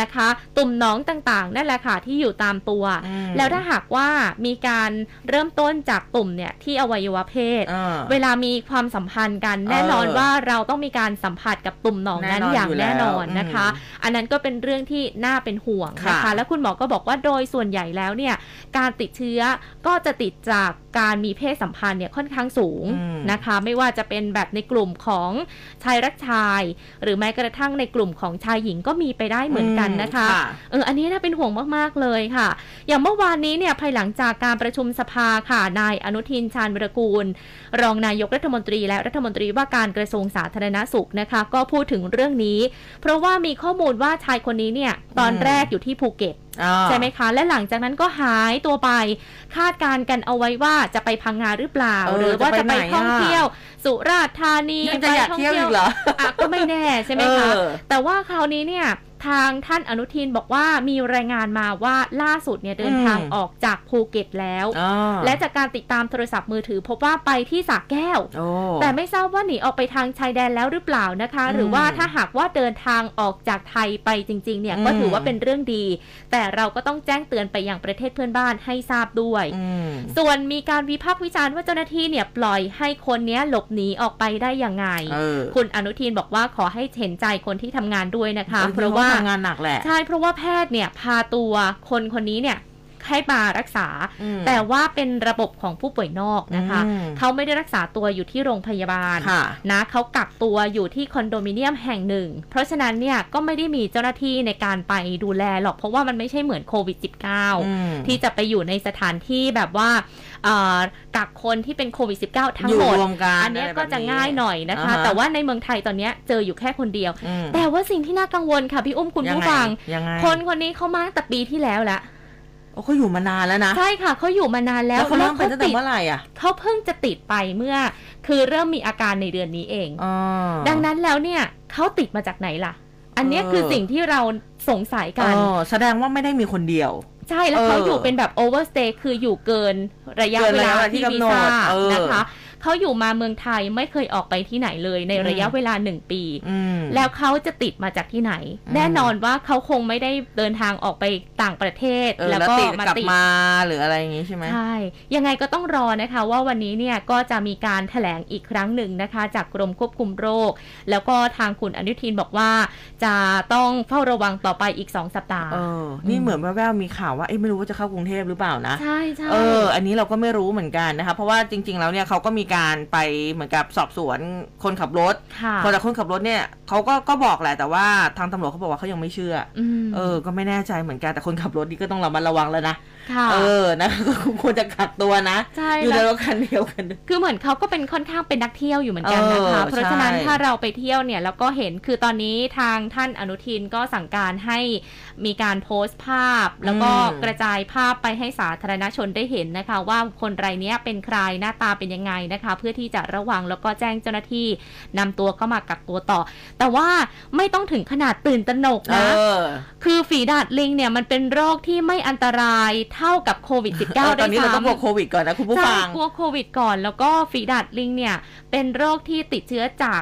นะคะ ตุ่มหนองต่างๆนั่นแหละค่ะที่อยู่ตามตัวอืมแล้วถ้าหากว่ามีการเริ่มต้นจากตุ่มเนี่ยที่อวัยวะเพศเออเวลามีความสัมพันธ์กันเออแน่นอนว่าเราต้องมีการสัมผัสกับตุ่มหนองนั้นแน่นอนอย่างอยู่แล้วแน่นอนนะคะอืมอันนั้นก็เป็นเรื่องที่น่าเป็นห่วงนะคะค่ะแล้วคุณหมอก็บอกว่าโดยส่วนใหญ่แล้วเนี่ยการติดเชื้อก็จะติดจากการมีเพศสัมพันธ์เนี่ยค่อนข้างสูงอืมนะคะ ไม่ว่าจะเป็นแบบในกลุ่มของชายรักชาย หรือแม้กระทั่งในกลุ่มของชายหญิงก็มีไปได้เหมือนกันนะคะเอออันนี้น่าเป็นห่วงมากๆเลยค่ะ อย่างเมื่อวานนี้เนี่ยภายหลังจากการประชุมสภาค่ะนายอนุทินชาญวิรกูล รองนายกรัฐมนตรี และรัฐมนตรีว่าการกระทรวงสาธารณสุขนะคะ ก็พูดถึงเรื่องนี้ เพราะว่ามีข้อมูลว่าชายคนนี้เนี่ยตอนอืมแรกอยู่ที่ภูเก็ตอ่า ใช่ไหมคะ และหลังจากนั้นก็หายตัวไป คาดการณ์กันเอาไว้ว่าจะไปพังงาหรือเปล่าเออหรือว่าจะไปจะไปไหนท่องอะเที่ยว สุราษฎร์ธานียังจะอยากไปท่งเที่ยวอีกเหรออะก็ไม่แน่ใช่ไหมคะเออแต่ว่าคราวนี้เนี่ย ทางท่านอนุทินบอกว่ามีรายงานมาว่าล่าสุดเนี่ยเดินทางอืมออกจากภูเก็ตแล้วอ่าและจากการติดตามโทรศัพท์มือถือ พบว่าไปที่สระแก้วโอ้แต่ไม่ทราบว่าหนีออกไปทางชายแดนแล้วหรือเปล่านะคะอืมหรือว่าถ้าหากว่าเดินทางออกจากไทยไปจริง ๆ เนี่ยอืมก็ถือว่าเป็นเรื่องดี แต่เราก็ต้องแจ้งเตือนไปยังประเทศเพื่อนบ้านให้ทราบด้วยอืมส่วนมีการวิพากษ์วิจารณ์ว่าเจ้าหน้าที่เนี่ยปล่อยให้คนเนี้ยหลบหนีออกไปได้ยังไงเออคุณอนุทินบอกว่าขอให้เห็นใจคนที่ทำงานด้วยนะคะออเพราะว่าทำงานหนักแหละ ใช่ เพราะว่าแพทย์เนี่ยพาตัวคนคนนี้เนี่ย ให้มารักษาอืมแต่ว่าเป็นระบบของผู้ป่วยนอกนะคะอืมเขาไม่ได้รักษาตัวอยู่ที่โรงพยาบาลค่ะนะเขากักตัวอยู่ที่คอนโดมิเนียมแห่งหนึ่ง เพราะฉะนั้นเนี่ยก็ไม่ได้มีเจ้าหน้าที่ในการไปดูแลหรอกเพราะว่ามันไม่ใช่เหมือนโควิดอืม -19 ที่จะไปอยู่ในสถานที่แบบว่าเอ่อกักคนที่เป็นโควิด -19 ทั้งอยู่หมดรวมกันอันเนี้ยไรก็แบบจะง่ายหน่อยนะคะาฮแต่ว่าในเมืองไทยตอนเนี้ยเจออยู่แค่คนเดียวอืมแต่ว่าสิ่งที่น่ากังวลค่ะพี่อุ้มคุณยังผู้ไงฟังยังไงคนคนนี้เขามาตั้งแต่ปีที่แล้วแล้ว โอ้เขาอยู่มานานแล้วนะ ใช่ค่ะเขาอยู่มานานแล้แล้ววเขาเริ่มเป็นแล้ตั้วงแต่ติดเมื่อไหร่อะเขาเพิ่งจะติดไปเมื่อ คือเริ่มมีอาการในเดือนนี้เองอ๋อดังนั้นแล้วเนี่ยเขาติดมาจากไหนล่ะ อันเนี้ยเออคือสิ่งที่เราสงสัยกันเออแสดงว่าไม่ได้มีคนเดียว ใช่แล้วเขาเอออยู่เป็นแบบ overstay คืออยู่เกินระยะเกินเวระยะลาเวลาที่ที่กำวีหนดซ่าเออนะคะ เขาอยู่มาเมืองไทยไม่เคยออกไปที่ไหนเลยในระยะอืมเวลาหนึ่งปีอืมแล้วเขาจะติดมาจากที่ไหนอืมแน่นอนว่าเขาคงไม่ได้เดินทางออกไปต่างประเทศเออแล้วแล้วก็ติดมากลับติดมาหรืออะไรอย่างงี้ใช่ไหมใช่ยังไงก็ต้องรอนะคะ ว่าวันนี้เนี่ยก็จะมีการแถลงอีกครั้งหนึ่งนะคะ จากกรมควบคุมโรค แล้วก็ทางคุณอนุทินบอกว่า จะต้องเฝ้าระวังต่อไปอีก2สัปดาห์เออนี่เหมือนแว่วๆมีข่าวว่าเอ้ยไม่รู้ว่าจะเข้ากรุงเทพหรือเปล่านะใช่ใช่เอออันนี้เราก็ไม่รู้เหมือนกันนะคะ เพราะว่าจริง ๆ แล้วเนี่ยเขาก็มีการไปเหมือนกับสอบสวนคนขับรถค่ะคนแต่คนขับรถเนี่ยเขาก็ก็บอกแหละแต่ว่าทางตำรวจเขาบอกว่าเขายังไม่เชื่ออมเออ ก็ไม่แน่ใจเหมือนกันแต่คนขับรถนี่ก็ต้องระมัดระวังแล้วนะค่ะเออนะก็ควรจะกักตัวนะใช่อยู่ในแล้วรถคันเดียวกัน คือเหมือนเขาก็เป็นค่อนข้างเป็นนักเที่ยวอยู่เหมือนกันนะคะเออเพราะฉะนั้นใช่ถ้าเราไปเที่ยวเนี่ยแล้วก็เห็นคือตอนนี้ทางท่านอนุทินก็สั่งการให้มีการโพสต์ภาพ แล้วก็อืมกระจายภาพไปให้สาธารณชนได้เห็นนะคะ ว่าคนรายเนี้ยเป็นใครหน้าตาเป็นยังไงนะคะเพื่อที่จะระวังแล้วก็แจ้งเจ้าหน้าที่นำตัวเข้ามากักตัวต่อ แต่ว่าไม่ต้องถึงขนาดตื่นตระหนกเอนะอคือฝีดาดลิงเนี่ยมันเป็นโรคที่ไม่อันตรายเท่ากับโควิด -19 เออตได้อนนี้เราซ้ำต้องบวกโควิดก่อนนะคุณผู้ใช่ฟังกลัวโควิดก่อนแล้วก็ฝีดาดลิงเนี่ยเป็นโรคที่ติดเชื้อจาก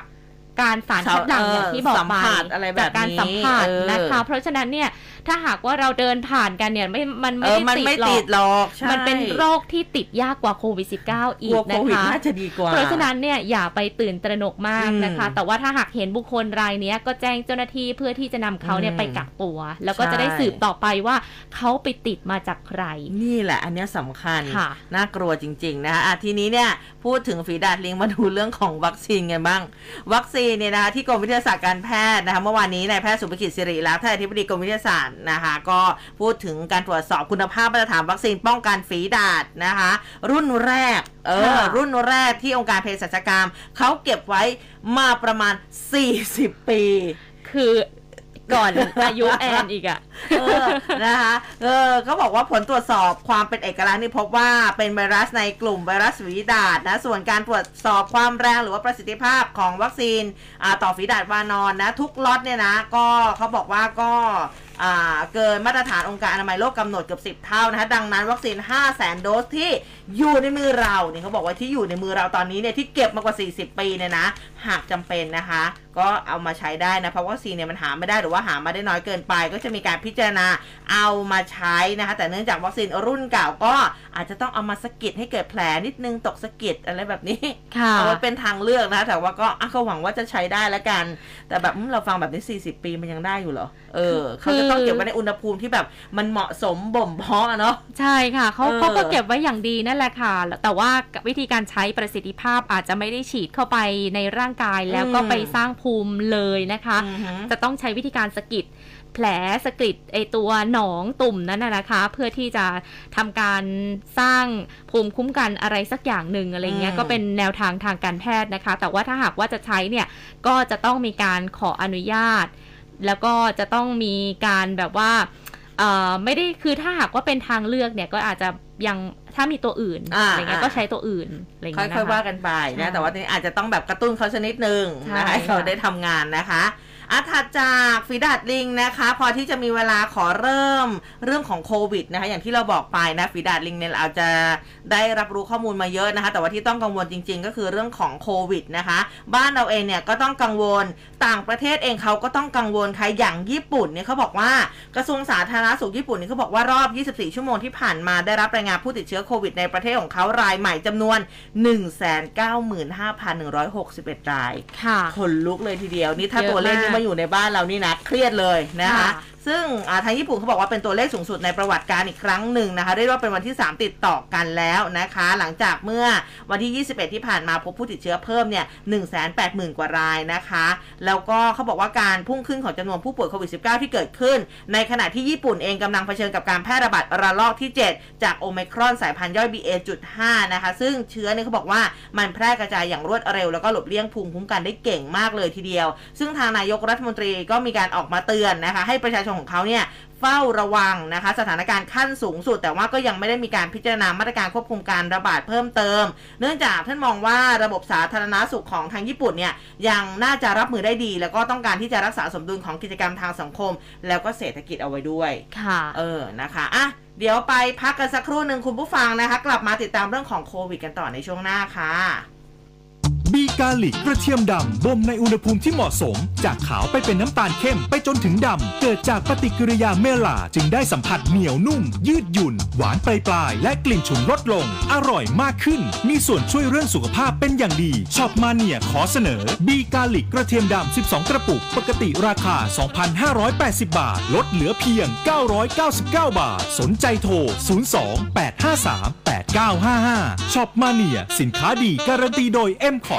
การสารคัดหลั่งเอออย่างที่บอกสัมไปผัสอะไรแบบนี้จากการสัมผัสเออนะคะ เพราะฉะนั้นเนี่ยถ้าหากว่าเราเดินผ่านกันเนี่ยไม่มันเอไม่อได้มันไม่ติติดดหรอกหรอกใช่มันเป็นโรคที่ติดยากกว่าโควิด -19 อีกลัวกโคนะวิดคะน่าจะดีกว่าเพราะฉะนั้นเนี่ยอย่าไปตื่นตระหนกมากนะคะอืมแต่ว่าถ้าหากเห็นบุคคลรายเนี้ยก็แจ้งเจ้าหน้าที่เพื่อที่จะนำเขาเนี่ยอืมไปกักตัว แล้วก็ใช่จะได้สืบต่อไปว่าเขาไปติดมาจากใคร นี่แหละ อันเนี้ยสำคัญค่ะน่ากลัวจริง ๆ นะคะอะทีนี้เนี่ยพูดถึงฝีดาดลิงมาดูเรื่องของวัคซีนกันบ้าง วัคซีนเนี่ยนะคะที่กรมวิทยาศาสตร์การแพทย์นะคะเมื่อวานนี้นายแพทย์สุภกิจสิริรักษ์ท่านอธิบดีกรมวิทยาศาสตร์นะคะก็พูดถึงการตรวจสอบคุณภาพมาตรฐานวัคซีนป้องกันฝีดาดนะคะ รุ่นแรกเออค่ะรุ่นแรกที่องค์การเภสัชกรรมเขาเก็บไว้มาประมาณ 40 ปี คือก่อนอายุแอนอีกอะเออนะคะเออเขาบอกว่าผลตรวจสอบความเป็นเอกลักษณ์นี่พบว่าเป็นไวรัสในกลุ่มไวรัสฝีดาดนะส่วนการตรวจสอบความแรงหรือว่าประสิทธิภาพของวัคซีนอ่าต่อฝีดาดวานอนนะทุกล็อตเนี่ยนะก็เขาบอกว่าก็อ่า เกินมาตรฐานองค์การอนามัยโลกกำหนดเกือบ 10 เท่านะคะดังนั้นวัคซีน 5 0 0แสนโดสที่อยู่ในมือเราเนี่ยเขาบอกว่าที่อยู่ในมือเราตอนนี้เนี่ยที่เก็บมากว่า 40 ปีเนี่ยนะ หากจำเป็นนะคะ ก็เอามาใช้ได้นะ เพราะวัคซีนเนี่ยมันหาไม่ได้หรือว่าหามาได้น้อยเกินไป ก็จะมีการพิจารณาเอามาใช้นะคะ แต่เนื่องจากวัคซีนรุ่นเก่าก็อาจจะต้องเอามาสะกิดให้เกิดแผลนิดนึงตกสะกิดอะไรแบบนี้ค่ะเอาไว้เป็นทางเลือกนะคะแต่ว่าก็อะก็หวังว่าจะใช้ได้แล้วกัน แต่แบบอืมเราฟังแบบนี้ 40 ปีมันยังได้อยู่เหรอเออคือเขาจะต้องเก็บไว้ในอุณหภูมิที่แบบมันเหมาะสมบ่มเพาะอะเนาะใช่ค่ะเขาเออเขาก็เก็บไว้อย่างดีนั่นแหละค่ะ แต่ว่าวิธีการใช้ประสิทธิภาพอาจจะไม่ได้ฉีดเข้าไปในร่างกายแล้วก็ไปสร้างภูมิเลยนะคะอือหือจะต้องใช้วิธีการสะกิดแผลสะกิดไอตัวหนองตุ่มนั้นนะนะคะ เพื่อที่จะทำการสร้างภูมิคุ้มกันอะไรสักอย่างหนึ่งอะไรเงี้ยอืมก็เป็นแนวทางทางการแพทย์นะคะ แต่ว่าถ้าหากว่าจะใช้เนี่ยก็จะต้องมีการขออนุญาต แล้วก็จะต้องมีการแบบว่าเอ่อไม่ได้คือถ้าหากว่าเป็นทางเลือกเนี่ยก็อาจจะยังถ้ามีตัวอื่นอ่าอะไรเงี้ยอ่าก็ใช้ตัวอื่นอะไรเงี้ยค่อยๆนะคะว่ากันไปใช่นะแต่ว่าทีนี้อาจจะต้องแบบกระตุ้นเขาชนิดหนึ่งใช่นะคะให้เขาค่ะได้ทำงานนะคะ อาถัดจากฝีดาดลิงนะคะ พอที่จะมีเวลาขอเริ่มเรื่องของโควิดนะคะ อย่างที่เราบอกไปนะฝีดาดลิงเนี่ยเราอาจจะได้รับรู้ข้อมูลมาเยอะนะคะ แต่ว่าที่ต้องกังวลจริง ๆ ก็คือเรื่องของโควิดนะคะ บ้านเราเองเนี่ยก็ต้องกังวลต่างประเทศเองเขาก็ต้องกังวลค่ะอย่างญี่ปุ่นเนี่ยเขาบอกว่ากระทรวงสาธารณสุขญี่ปุ่นเนี่ยเขาบอกว่ารอบ 24 ชั่วโมงที่ผ่านมาได้รับรายงานผู้ติดเชื้อโควิดในประเทศของเขารายใหม่จำนวน 195,161 ราย ค่ะขนลุกเลยทีเดียวนี่ถ้าเยอะตัวเลขมากนี้มาอยู่ในบ้านเรานี่นะเครียดเลยนะคะค่ะซึ่งทางญี่ปุ่นเขาบอกว่าเป็นตัวเลขสูงสุดในประวัติการอีกครั้งหนึ่งนะคะเรียกว่าเป็นวันที่ 3 ติดต่อกันแล้วนะคะ หลังจากเมื่อวันที่ 21 ที่ผ่านมาพบผู้ติดเชื้อเพิ่มเนี่ย180,000 กว่ารายนะคะ แล้วก็เขาบอกว่าการพุ่งขึ้นของจำนวนผู้ป่วยโควิด -19 ที่เกิดขึ้น ในขณะที่ญี่ปุ่นเองกำลังเผชิญกับการแพร่ระบาดระลอกที่ 7 จากโอมครอนสายพันธุ์ย่อย BA.5 นะคะ ซึ่งเชื้อเนี่ยเขาบอกว่ามันแพร่กระจายอย่างรวดเร็ว แล้วก็หลบเลี่ยงภูมิคุ้มกันได้เก่งมากเลยทีเดียว ซึ่งทางนายกรัฐมนตรีก็มีการออกมาเตือนนะคะให้ประชาชนของเขาเนี่ยเฝ้าระวังนะคะสถานการณ์ขั้นสูงสุด แต่ว่าก็ยังไม่ได้มีการพิจารณามาตรการควบคุมการระบาดเพิ่มเติม เนื่องจากท่านมองว่าระบบสาธารณาสุขของทางญี่ปุ่นเนี่ยยังน่าจะรับมือได้ดี แล้วก็ต้องการที่จะรักษาสมดุลของกิจกรรมทางสังคม แล้วก็เศรษฐกิจเอาไว้ด้วยค่ะเออนะคะอะเดี๋ยวไปพักกันสักครู่หนึ่งคุณผู้ฟังนะคะ กลับมาติดตามเรื่องของโควิดกันต่อในช่วงหน้าค่ะ บีกาลิกกระเทียมดำบ่มในอุณหภูมิที่เหมาะสม จากขาวไปเป็นน้ำตาลเข้มไปจนถึงดำ เกิดจากปฏิกิริยาเมลาจึงได้สัมผัสเหนียวนุ่ม ยืดหยุ่น หวานปลายปลายและกลิ่นฉุนลดลง อร่อยมากขึ้น มีส่วนช่วยเรื่องสุขภาพเป็นอย่างดี Shop Mania ขอเสนอ B Garlic กระเทียมดำ 12 กระปุก ปกติราคา 2,580 บาท ลดเหลือเพียง 999 บาท สนใจโทร 02 853 Shop Mania สินค้าดีการันตีโดย m c o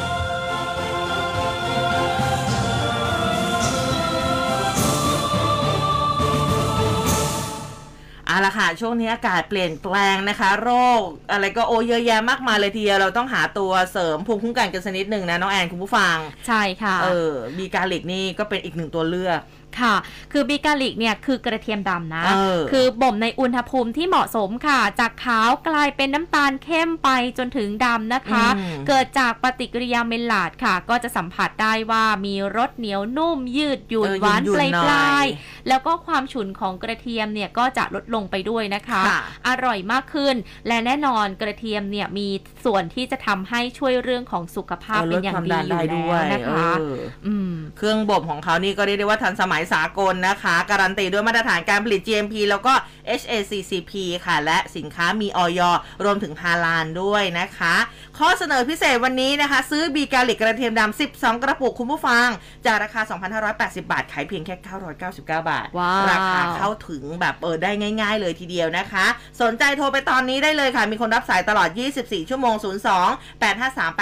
เอาละค่ะ ช่วงนี้อากาศเปลี่ยนแปลงนะคะ โรค อะไรก็โอเยอะแยะมากมายเลยทีเดียวเราต้องหาตัวเสริมภูมิคุ้มกันกันสักนิดหนึ่งนะน้องแอนคุณผู้ฟัง ใช่ค่ะ เออบีกาลิกนี่ก็เป็นอีกหนึ่งตัวเลือก ค่ะ คือบิกาลิกเนี่ยคือกระเทียมดำนะเออคือบ่มในอุณหภูมิที่เหมาะสมค่ะ จากขาวกลายเป็นน้ำตาลเข้มไปจนถึงดำนะคะอืมเกิดจากปฏิกิริยาเมลลาดค่ะ ก็จะสัมผัสได้ว่ามีรสเหนียวนุ่มยืดหยุ่นเออหวานหยุ่ปนลายๆหน่ปอยลายๆแล้วก็ความฉุนของกระเทียมเนี่ยก็จะลดลงไปด้วยนะคะค่ะอร่อยมากขึ้น และแน่นอนกระเทียมเนี่ยมีส่วนที่จะทำให้ช่วยเรื่องของสุขภาพเออเป็นอย่างลดความดีดันอยู่ได้ด้วยแล้วนะคะเอออืมเครื่องบ่มของเขานี่ก็เรียกได้ว่าทันสมัยสากลนะคะ การันตีด้วยมาตรฐานการผลิต GMP แล้วก็ HACCP ค่ะ และสินค้ามีออยรวมถึงฮาลาลด้วยนะคะ ข้อเสนอพิเศษวันนี้นะคะ ซื้อบีกาลิกกระเทียมดำ 12 กระปุกคุณผู้ฟัง จากราคา 2,580 บาท ขายเพียงแค่ 999 บาทว้าวราคาเข้าถึงแบบเออได้ง่าย ๆ เลยทีเดียวนะคะ สนใจโทรไปตอนนี้ได้เลยค่ะ มีคนรับสายตลอด 24 ชั่วโมง 02 853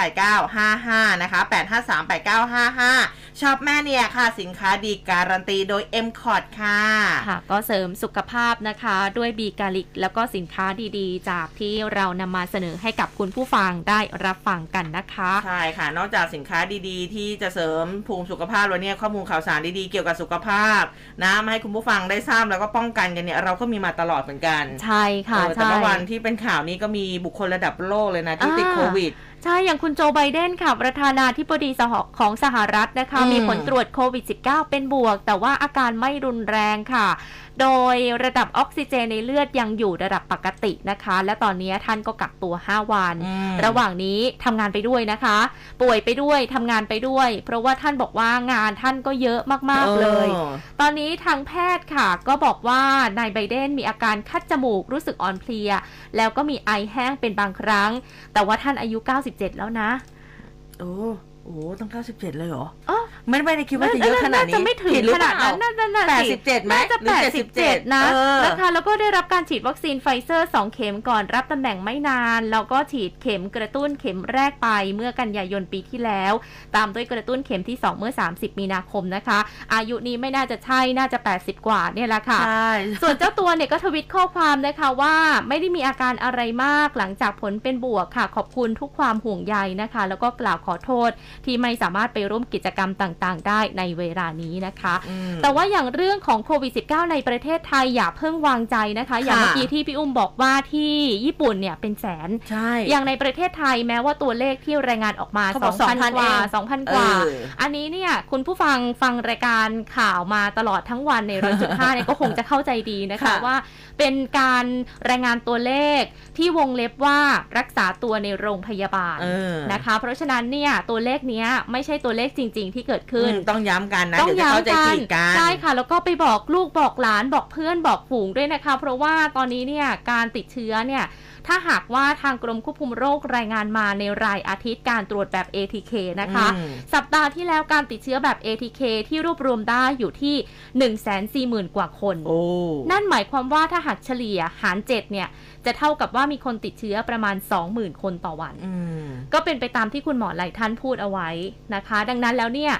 8955 นะคะ 853 8955 ชอบแม่เนี่ยค่ะ สินค้าดีการันตีโดย m c o t ค่ะ ค่ะ ก็เสริมสุขภาพนะคะ ด้วยบีกาลิก แล้วก็สินค้าดีๆ จากที่เรานำมาเสนอให้กับคุณผู้ฟังได้รับฟังกันนะคะ ใช่ค่ะ นอกจากสินค้าดีๆ ที่จะเสริมภูมิสุขภาพแล้วเนี่ยข้อมูลข่าวสารดีๆ เกี่ยวกับสุขภาพนะมาให้คุณผู้ฟังได้ทราบแล้วก็ป้องกันกันเนี่ยเราก็มีมาตลอดเหมือนกัน ใช่ค่ะเออแต่ใช่เมื่อวันที่เป็นข่าวนี้ก็มีบุคคลระดับโลกเลยนะที่ติดอ่าโควิด ใช่ อย่างคุณโจไบเดนค่ะ ประธานาธิบดีสหของสหรัฐนะคะอืมมีผลตรวจโควิด -19 เป็นบวก แต่ว่าอาการไม่รุนแรงค่ะโดยระดับออกซิเจนในเลือดยังอยู่ระดับปกตินะคะ และตอนนี้ท่านก็กักตัว 5 วันอืมระหว่างนี้ทำงานไปด้วยนะคะ ป่วยไปด้วยทำงานไปด้วย เพราะว่าท่านบอกว่างานท่านก็เยอะมากๆเลยออตอนนี้ทางแพทย์ค่ะ ก็บอกว่านายไบเดนมีอาการคัดจมูกรู้สึกอ่อนเพลีย แล้วก็มีไอแห้งเป็นบางครั้ง แต่ว่าท่านอายุ 97 แล้วนะ โอ้ โหตั้ง97เลยเหรออ๋อ ไม่ไม่ได้คิดว่าจะเยอะขนาดนี้จะไม่ถึงหรือขนาดนั้นเปล่าน่าน่าแปดสิบสิบเจ็ดไหมน่าจะหรือ87นะเออนะคะแล้วก็ได้รับการฉีดวัคซีนไฟเซอร์2เข็มก่อนรับตำแหน่งไม่นาน แล้วก็ฉีดเข็มกระตุ้นเข็มแรกไปเมื่อกันยายนปีที่แล้ว ตามด้วยกระตุ้นเข็มที่2เมื่อ 30 มีนาคมนะคะ อายุนี้ไม่น่าจะใช่น่าจะ 80 กว่าเนี่ยแหละค่ะใช่ส่วนเจ้าตัวเนี่ยก็ทวิตข้อความนะคะว่าไม่ได้มีอาการอะไรมากหลังจากผลเป็นบวกค่ะ ขอบคุณทุกความห่วงใยนะคะ แล้วก็กล่าวขอโทษที่ไม่สามารถไปร่วมกิจกรรมต่างๆ ได้ในเวลานี้นะคะอืมแต่ว่าอย่างเรื่องของโควิด -19 ในประเทศไทยอย่าเพิ่งวางใจนะคะ อย่างเมื่อกี้ที่พี่อุ้มบอกว่าที่ญี่ปุ่นเนี่ยเป็นแสนใช่อย่างในประเทศไทยแม้ว่าตัวเลขที่รายงานออกมาเขาบอก2,000กว่าเอง2,000กว่าเอออันนี้เนี่ยคุณผู้ฟังฟังรายการข่าวมาตลอดทั้งวันในร้อยจุดห้าเนี่ยก็คงจะเข้าใจดีนะคะค่ะว่าเป็นการรายงานตัวเลขที่วงเล็บว่ารักษาตัวในโรงพยาบาลเออนะคะ เพราะฉะนั้นเนี่ยตัวเลขเนี้ยไม่ใช่ตัวเลขจริง ๆ ที่เกิดขึ้นอืมต้องย้ำกันนะต้องเดี๋ยวจะเข้าใจย้ำกัผิดกันใช่ค่ะ แล้วก็ไปบอกลูกบอกหลานบอกเพื่อนบอกฝูงด้วยนะคะ เพราะว่าตอนนี้เนี่ยการติดเชื้อเนี่ย ถ้าหากว่าทางกรมควบคุมโรครายงานมาในรายอาทิตย์การตรวจแบบ ATK นะคะอืมสัปดาห์ที่แล้วการติดเชื้อแบบ ATK ที่รวบรวมได้อยู่ที่ 140,000 กว่าคนโอ้นั่นหมายความว่าถ้าหากเฉลี่ยหาร 7 เนี่ย จะเท่ากับว่ามีคนติดเชื้อประมาณ 20,000 คนต่อวันอืมก็เป็นไปตามที่คุณหมอหลายท่านพูดเอาไว้นะคะ ดังนั้นแล้วเนี่ย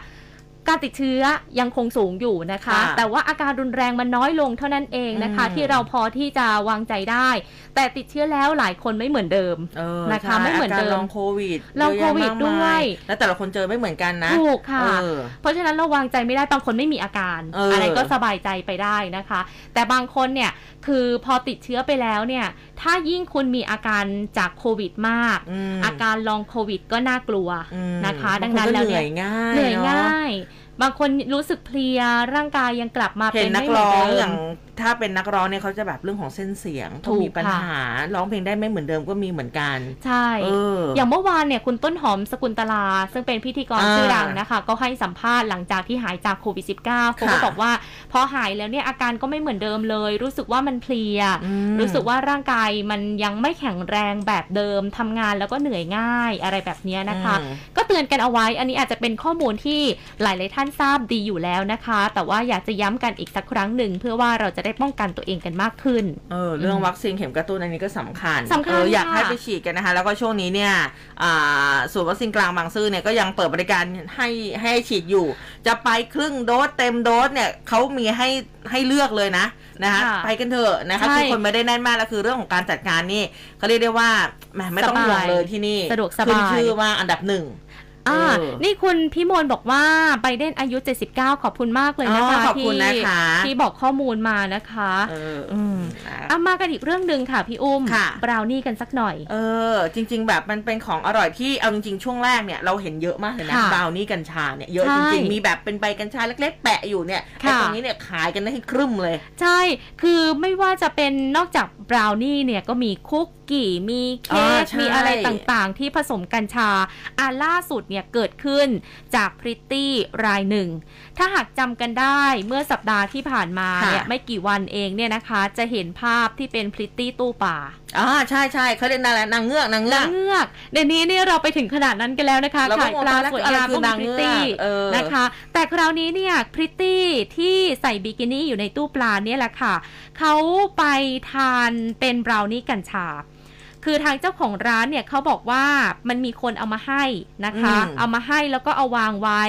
การติดเชื้อยังคงสูงอยู่นะคะค่ะแต่ว่าอาการรุนแรงมันน้อยลงเท่านั้นเองนะคะอืมที่เราพอที่จะวางใจได้ แต่ติดเชื้อแล้วหลายคนไม่เหมือนเดิมเออนะคะใช่ไม่เหมือนเดิมาการลองโควิดลองโควิดเยอะแยะมากมาด้วย แล้วแต่ละคนเจอไม่เหมือนกันนะถูกค่ะเออเพราะฉะนั้นเราวางใจไม่ได้บางคนไม่มีอาการเอออไรก็สบายใจไปได้นะคะ แต่บางคนเนี่ยคือพอติดเชื้อไปแล้วเนี่ย ถ้ายิ่งคุณมีอาการจากโควิดมากอืมอาการลองโควิดก็น่ากลัวอืมนะคะบาดังงคนั้นก็แล้วเหนื่เนี่อยยง่ายเหนื่อยะง่าย บางคนรู้สึกเพลียร่างกายยังกลับมาเห็เป็นนักร้องอย่าง ถ้าเป็นนักร้องเนี่ยเขาจะแบบเรื่องของเส้นเสียงถูกมีปัญค่ะหาร้องเพลงได้ไม่เหมือนเดิมก็มีเหมือนกัน ใช่เอออย่างเมื่อวานเนี่ยคุณต้นหอมสกุลตลา ซึ่งเป็นพิธีกรอ่าชื่อดังนะคะ ก็ให้สัมภาษณ์หลังจากที่หายจากโควิด -19 เขาก็ค่ะบอกว่าพอหายแล้วเนี่ยอาการก็ไม่เหมือนเดิมเลย รู้สึกว่ามันเพลียอืมรู้สึกว่าร่างกายมันยังไม่แข็งแรงแบบเดิมทำงานแล้วก็เหนื่อยง่ายอะไรแบบเนี้ยนะคะอืมก็เตือนกันเอาไว้ อันนี้อาจจะเป็นข้อมูลที่หลาย ๆ ท่านทราบดีอยู่แล้วนะคะ แต่ว่าอยากจะย้ำกันอีกสักครั้งหนึ่งเพื่อว่าเราจะได้ป้องกันตัวเองกันมากขึ้น เออเรื่องวัคซีนเข็มกระตุ้นอันนี้ก็สำคัญสำคัญเอออยากค่ะให้ไปฉีดกันนะคะ แล้วก็ช่วงนี้เนี่ยอ่าศูนย์วัคซีนกลางบางซื่อเนี่ยก็ยังเปิดบริการให้ให้ฉีดอยู่ จะไปครึ่งโดสเต็มโดสเนี่ยเขามีให้ให้เลือกเลยนะนะคะค่ะไปกันเถอะนะคะใช่คือคนไม่ได้แน่นมากแล้วคือเรื่องของการจัดการนี่เขาเรียกได้ว่าแหมไม่ต้องห่วงเลยที่นี่สะดวกสบายขึ้นชื่อว่าอันดับหนึ่ง อ่าเออนี่คุณพิมลบอกว่าไบเดนอายุ 79 ขอบคุณมากเลยนะคะอ๋อขอบคุณที่นะคะที่บอกข้อมูลมานะคะเอออืมนะอะมากันอีกเรื่องหนึ่งค่ะพี่อุ้มค่ะบราวนี่กันสักหน่อย เออ จริง ๆ แบบมันเป็นของอร่อยที่เอาจริง ๆ ช่วงแรกเนี่ยเราเห็นเยอะมากเลยนะค่ะบราวนี่กัญชาเนี่ยเยอะใช่จริง ๆ มีแบบเป็นใบกัญชาเล็ก ๆ แปะอยู่เนี่ยไอ้ค่ะตรงนี้เนี่ยขายกันได้ให้ครึ่มเลย ใช่ คือไม่ว่าจะเป็นนอกจากบราวนี่เนี่ยก็มีคุกกี้มีเค้อ่ากใช่มีอะไรต่างๆ ที่ผสมกัญชาอ่าล่าสุดเนี่ยเกิดขึ้นจากพริตตี้รายหนึ่ง ถ้าหากจำกันได้เมื่อสัปดาห์ที่ผ่านมาเนี่ยค่ะไม่กี่วันเองเนี่ยนะคะ จะเห็นภาพที่เป็นพริตตี้ตู้ป่าอ่าใช่ใช่เขาเรียกนางอะไรนางเงือกนางเงืนาอกงเงือกเดี๋ยวนี้เนี่ยเราไปถึงขนาดนั้นกันแล้วนะคะเราก็ขายปลางงว่าสวยอะไรงามคืก็อมีนางพริเงืตอกตี้เออนะคะ แต่คราวนี้เนี่ยพริตตี้ที่ใส่บิกินี่อยู่ในตู้ปลาเนี่ยแหละค่ะเขาไปทานเป็นบราวนี่กัญชา คือทางเจ้าของร้านเนี่ยเขาบอกว่ามันมีคนเอามาให้นะคะอืมเอามาให้แล้วก็เอาวางไว้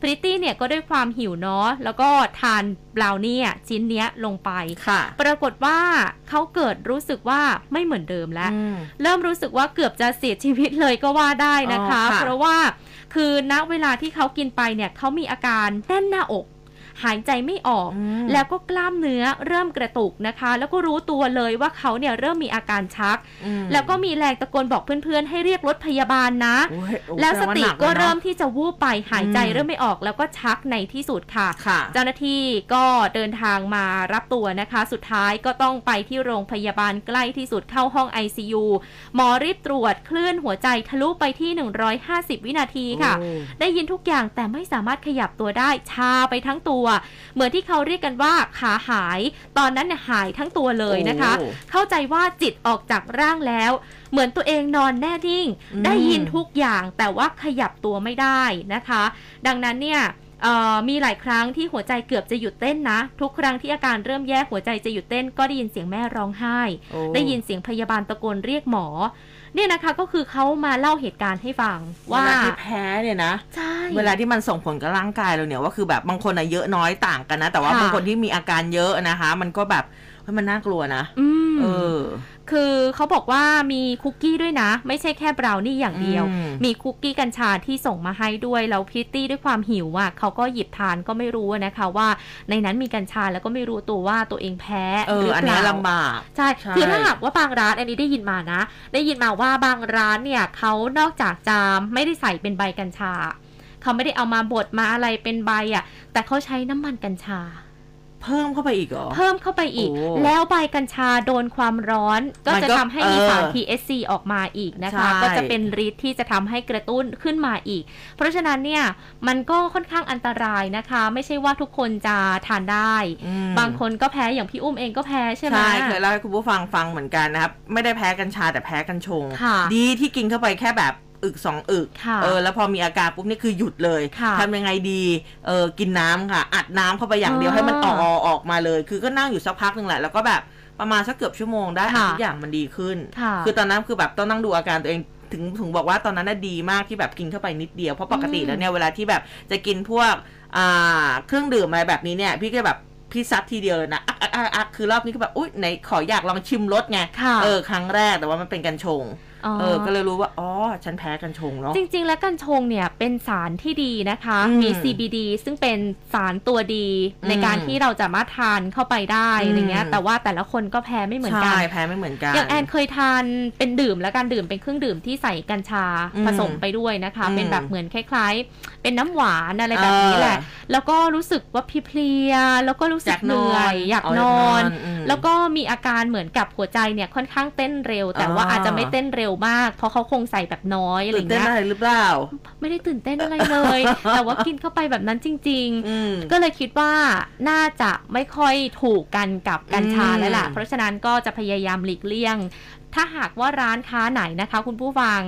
พริตตี้เนี่ยก็ด้วยความหิวเนาะแล้วก็ทานบราวนี่อะชิ้นเนี้ยลงไปค่ะปรากฏว่าเขาเกิดรู้สึกว่าไม่เหมือนเดิมแล้วอืมเริ่มรู้สึกว่าเกือบจะเสียชีวิตเลยก็ว่าได้นะคะอ๋อค่ะเพราะว่าคือณเวลาที่เขากินไปเนี่ยเขามีอาการแน่นหน้าอก หายใจไม่ออกอืมแล้วก็กล้ามเนื้อเริ่มกระตุกนะคะ แล้วก็รู้ตัวเลยว่าเขาเนี่ยเริ่มมีอาการชักอืมแล้วก็มีแรงตะโกนบอกเพื่อนๆ ให้เรียกรถพยาบาลนะโอ้ยโอ้ยแล้วสติแดงาหนัก็ลยนอะเริ่มที่จะวูบไปหายใจอืมเริ่มไม่ออกแล้วก็ชักในที่สุดค่ะค่ะ เจ้าหน้าที่ก็เดินทางมารับตัวนะคะ สุดท้ายก็ต้องไปที่โรงพยาบาลใกล้ที่สุดเข้าห้อง ICU หมอรีบตรวจคลื่นหัวใจทะลุไปที่ 150 วินาทีค่ะโอ้ได้ยินทุกอย่างแต่ไม่สามารถขยับตัวได้ชาไปทั้งตัวเหมือนที่เขาเรียกกันว่าขาหาย ตอนนั้นเนี่ยหายทั้งตัวเลยนะคะโอ้เข้าใจว่าจิตออกจากร่างแล้ว เหมือนตัวเองนอนแน่นิ่งอืมได้ยินทุกอย่างแต่ว่าขยับตัวไม่ได้นะคะ ดังนั้นเนี่ยเอ่อมีหลายครั้งที่หัวใจเกือบจะหยุดเต้นนะ ทุกครั้งที่อาการเริ่มแย่หัวใจจะหยุดเต้น ก็ได้ยินเสียงแม่ร้องไห้โอ้ได้ยินเสียงพยาบาลตะโกนเรียกหมอ เนี่ยนะคะก็คือเขามาเล่าเหตุการณ์ให้ฟังเวว่าลาที่แพ้เนี่ยนะใช่เวลาที่มันส่งผลกับร่างกายเราเนี่ยว่าคือแบบบางคนอะเยอะน้อยต่างกันนะ แต่ว่าค่ะบางคนที่มีอาการเยอะนะคะ มันก็แบบเฮ้ย มันน่ากลัวนะอืมเออ คือเขาบอกว่ามีคุกกี้ด้วยนะ ไม่ใช่แค่บราวนี่อย่างเดียวอืมมีคุกกี้กัญชาที่ส่งมาให้ด้วย แล้วพิตตี้ด้วยความหิวอะเขาก็หยิบทานก็ไม่รู้นะคะว่า ในนั้นมีกัญชาแล้วก็ไม่รู้ตัวว่าตัวเองแพ้เอหอรืออันเปเนี้ล่ายลำบากใช่ใช่คือถ้าหากว่าบางร้านอันนี้ได้ยินมานะ ได้ยินมาว่าบางร้านเนี่ยเขานอกจากจะไม่ได้ใส่เป็นใบกัญชาเขาไม่ได้เอามาบดมาอะไรเป็นใบอะ แต่เขาใช้น้ำมันกัญชา เพิ่มเข้าไปอีกเหรอ เพิ่มเข้าไปอีกโอ้แล้วใบกัญชาโดนความร้อน ก็มันจะก็ทำให้มีเออสาร THC ออกมาอีกนะคะใช่ก็จะเป็นฤทธิ์ที่จะทำให้กระตุ้นขึ้นมาอีก เพราะฉะนั้นเนี่ยมันก็ค่อนข้างอันตรายนะคะ ไม่ใช่ว่าทุกคนจะทานได้อืมบางคนก็แพ้อย่างพี่อุ้มเองก็แพ้ใช่ไหมใช่เคยเล่าให้คุณผู้ฟังฟังเหมือนกันนะครับไม่ได้แพ้กัญชาแต่แพ้กัญชงค่ะดีที่กินเข้าไปแค่แบบ อึกสองอึกค่ะเออแล้วพอมีอาการปุ๊บนี่คือหยุดเลยค่ะทำยังไงดีเออกินน้ำค่ะ อัดน้ำเข้าไปอย่างเดียวอ่าให้มันออกออกมาเลย คือก็นั่งอยู่สักพักหนึ่งแหละแล้วก็แบบประมาณสักเกือบชั่วโมงได้ค่ะทุกอย่างมันดีขึ้นค่ะคือตอนนั้นคือแบบต้องนั่งดูอาการตัวเองถึงถึงบอกว่าตอนนั้นน่ะดีมากที่แบบกินเข้าไปนิดเดียวเพราะปกติแล้วเนี่ยเวลาที่แบบจะกินพวกอ่าเครื่องดื่มอะไรแบบนี้เนี่ย พี่ก็แบบพี่ซัดทีเดียวเลยนะอักอักอักอักคือรอบนี้ก็แบบอุ้ยไหนขออยากลองชิมรสไงค่ะเออครั้งแรกแต่ว่ามันเป็นกัญชงอ๋อ เออก็เลยรู้ว่าอ๋อฉันแพ้กัญชงเนาะจริง ๆ แล้วกัญชงเนี่ยเป็นสารที่ดีนะคะอืมมี CBD ซึ่งเป็นสารตัวดีอืมในการที่เราจะมาทานเข้าไปได้อืมอะไรเงี้ยแต่ว่าแต่ละคนก็แพ้ไม่เหมือนกันใช่แพ้ไม่เหมือนกันอย่างแอนเคยทานเป็นดื่มและการดื่มเป็นเครื่องดื่มที่ใส่กัญชาอืมผสมไปด้วยนะคะอืมเป็นแบบเหมือนคล้ายๆ เป็นน้ำหวานอะไรแบบนี้แหละเออแล้วก็รู้สึกว่าเพลียๆแล้วก็รู้สึอกยากเหนอนื่อยนอยากอ๋อนอนอยากนอนอืมแล้วก็มีอาการเหมือนกับหัวใจเนี่ยค่อนข้างเต้นเร็ว แต่ว่าอ๋อออาจจะไม่เต้นเร็วมาก เพราะเขาคงใส่แบบน้อยอะไรตื่นเต้นเงี้ยอะไรหรือเปล่า ไม่ได้ตื่นเต้นอะไรเลย แต่ว่ากินเข้าไปแบบนั้นจริงๆอืมก็เลยคิดว่าน่าจะไม่ค่อยถูกกันกับกัญชาอืมแล้วล่ะ เพราะฉะนั้นก็จะพยายามหลีกเลี่ยง ถ้าหากว่าร้านค้าไหนนะคะ คุณผู้ฟัง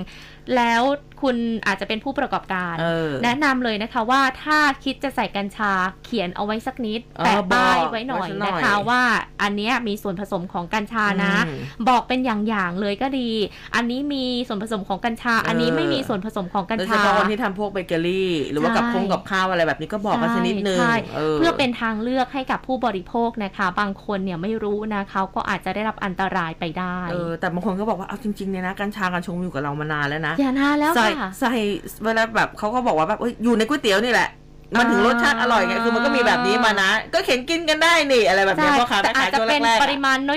แล้วคุณอาจจะเป็นผู้ประกอบการเออแนะนำเลยนะคะว่าถ้าคิดจะใส่กัญชาเขียนเอาไว้สักนิดเออแปะป้ายบอกไว้หน่อยไว้สักหน่อยนะคะว่าอันเนี้ยมีส่วนผสมของกัญชานะอืมบอกเป็นอย่างๆเลยก็ดี อันนี้มีส่วนผสมของกัญชา อันนี้เออไม่มีส่วนผสมของกัญโดยเฉชาพาะคนที่ทำพวกเบเกอรี่ หรือว่ากับใช่คงกับข้าวอะไรแบบนี้ก็บอกกันสักนิดนึงใช่เออเพื่อเป็นทางเลือกให้กับผู้บริโภคนะคะ บางคนเนี่ยไม่รู้นะเขาก็อาจจะได้รับอันตรายไปได้เออแต่บางคนก็บอกว่าเอาจริงๆเนี่ยนะกัญชากัญชงอยู่กับเรามานานแล้วนะอย่านานแล้วใส่ค่ะใส่เวลาแบบเขาก็บอกว่าแบบเอ้ยอยู่ในก๋วยเตี๋ยวนี่แหละ มันถึงรสชาติอร่อยไงคือมันก็มีแบบนี้มานะ ก็เข็นกินกันได้นี่อะไรแบบใช่เนี้ยพ่อค้าแต่แม่อาค้าจจะช่วงเป็นแรกๆปอะริมาณน้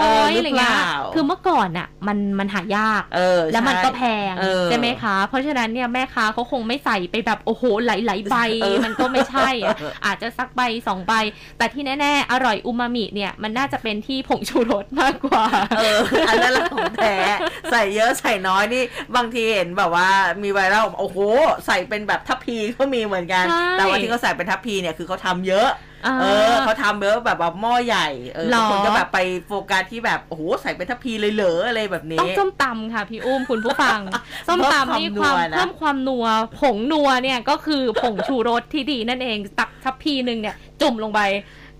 เอออยๆอะไรเงี้ยหรือเปล่าคือเมื่อก่อนอะ มันมันหายากเออแล้วมันก็แพใช่งเออใช่ไหมคะ เพราะฉะนั้นเนี่ยแม่ค้าเขาคงไม่ใส่ไปแบบโอ้โหหลายๆใบเออมันก็ไม่ใช่อะเอออาจจะสักใบสองใบ แต่ที่แน่ๆ อร่อยอูมามิเนี่ยมันน่าจะเป็นที่ผงชูรสมากกว่าเอออันนั้นแหละของแท้ใส่เยอะใส่น้อยนี่บางทีเห็นแบบว่ามีไวรัลโอ้โห ใส่เป็นแบบทัพพีก็มีเหมือนกันใช่แต่ว่าที่เขาใส่เป็นทัพพีเนี่ยคือเขาทำเยอะอ่าเออเขาทำเยอะแบบว่าหม้อใหญ่เออหรอบางคนก็แบบไปโฟกัสที่แบบโอ้โหใส่เป็นทัพพีเลยเหรออะไรแบบนี้ต้องส้มตำค่ะพี่อุ้มคุณผู้ฟังส้มตำนี่ความเพิ่เพิ่มมความนัวนะความนัวผงนัวเนี่ยก็คือผงชูรสที่ดีนั่นเองตักทัพพีหนึ่งเนี่ยจุ่มลงไป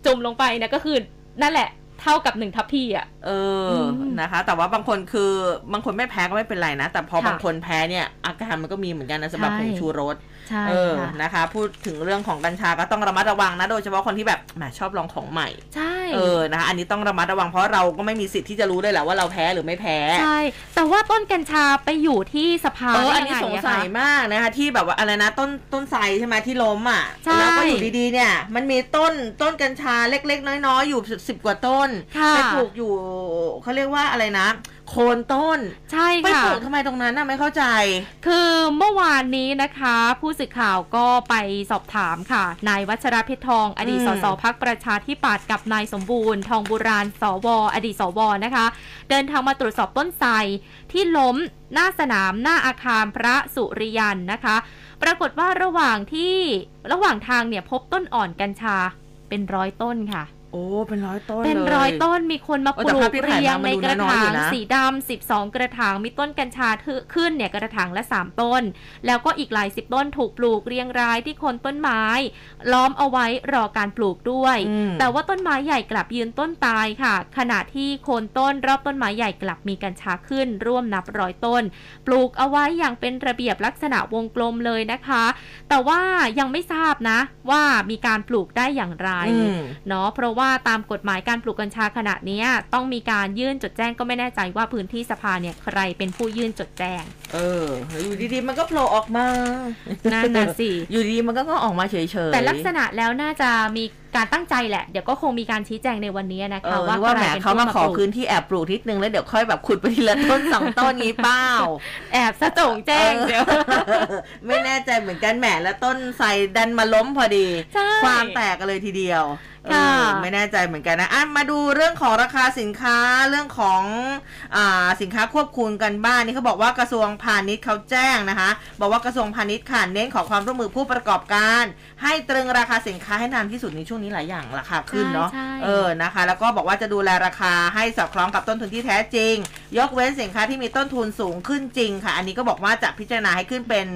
จุ่มลงไปเนี่ยก็คือนั่นแหละเท่ากับหนึ่งทัพพีอะ เอออมนะคะ แต่ว่าบางคนคือบางคนไม่แพ้ก็ไม่เป็นไรนะ แต่พอค่ะบางคนแพ้เนี่ยอาการมันก็มีเหมือนกันนะสำหรับใช่ผงชูรสใช่เออค่ะนะคะ พูดถึงเรื่องของกัญชาก็ต้องระมัดระวังนะโดยเฉพาะคนที่แบบแหมชอบลองของใหม่ใช่เออนะคะอันนี้ต้องระมัดระวังเพราะเราก็ไม่มีสิทธิ์ที่จะรู้เลยแหละว่าเราแพ้หรือไม่แพ้ใช่แต่ว่าต้นกัญชาไปอยู่ที่สภาเออได้อันนี้ยังไงสงอะสัยคะมากนะคะที่แบบว่าอะไรนะต้นต้นไทรใช่ไหมที่ล้มอะใช่แล้วก็อยู่ดีๆเนี่ย มันมีต้นต้นกัญชาเล็ก ๆ น้อยๆอยู่สิบกว่าต้นค่ะไปปลูกอยู่เขาเรียกว่าอะไรนะ โคนต้นใช่ไปค่ะปลูกทำไมตรงนั้นน่ะไม่เข้าใจ คือเมื่อวานนี้นะคะ ผู้สื่อข่าวก็ไปสอบถามค่ะ นายวัชรเพชรทอง อดีตอืมสสพักประชาธิปัตย์กับนายสมบูรณ์ ทองบุราณสวอดีตสวนะคะ เดินทางมาตรวจสอบต้นไทรที่ล้มหน้าสนามหน้าอาคารพระสุริยันนะคะ ปรากฏว่าระหว่างที่ระหว่างทางเนี่ยพบต้นอ่อนกัญชาเป็นร้อยต้นค่ะ โอ้เป็นร้อยต้นเป็นลร้อยต้นมีคนมาเออปแต่ลูภาพกที่ถ่ายเรียงมามัในนดูกระน้อยๆถาอยู่งนะสีดำ12กระถางมีต้นกัญชาขึ้นเนี่ยกระถางละ3ต้น แล้วก็อีกหลายสิบต้นถูกปลูกเรียงรายที่โคนต้นไม้ ล้อมเอาไว้รอการปลูกด้วยอืมแต่ว่าต้นไม้ใหญ่กลับยืนต้นตายค่ะ ขณะที่โคนต้นรอบต้นไม้ใหญ่กลับมีกัญชาขึ้น ร่วมนับร้อยต้น ปลูกเอาไว้อย่างเป็นระเบียบลักษณะวงกลมเลยนะคะ แต่ว่ายังไม่ทราบนะว่ามีการปลูกได้อย่างไรอืมเนาะเพราะว่าตามกฎหมายการปลูกกัญชาขณะเนี้ยต้องมีการยื่นจดแจ้งก็ไม่แน่ใจว่าพื้นที่สภาเนี่ยใครเป็นผู้ยื่นจดแจ้ง เออ อยู่ดีๆมันก็โผล่ออกมานั่นน่ะสิ อยู่ดีๆมันก็ก็ออกมาเฉยๆ แต่ลักษณะแล้วน่าจะมี การตั้งใจแหละ เดี๋ยวก็คงมีการชี้แจงในวันนี้นะเอคะอว่านึกว่าใคแหมรเป็นเขาผู้มามาขอปลูกพื้นที่แอบปลูกนิดนึงแล้วเดี๋ยวค่อยแบบขุดไปทีละต้นสองต้นงี้เปล่าแอบสะโจงแจ้งเดี๋ยวไม่แน่ใจเหมือนกันแหมแล้วต้นไทรดันมาล้มพอดีใช่ความแตกกันเลยทีเดียวเอค่ะอไม่แน่ใจเหมือนกันนะอะมาดูเรื่องของราคาสินค้าเรื่องของอ่าสินค้าควบคุมกันบ้านนี่เขาบอกว่ากระทรวงพาณิชย์เขาแจ้งนะคะ บอกว่ากระทรวงพาณิชย์ค่ะเน้นขอความร่วมมือผู้ประกอบการ ให้ตรึงราคาสินค้าให้นานที่สุดในช่วงนี้หลายอย่างราคาขึ้นเนาะใช่ใช่เออนะคะ แล้วก็บอกว่าจะดูแลราคาให้สอดคล้องกับต้นทุนที่แท้จริงยกเว้นสินค้าที่มีต้นทุนสูงขึ้นจริงค่ะ อันนี้ก็บอกว่าจะพิจารณาให้ขึ้นเป็น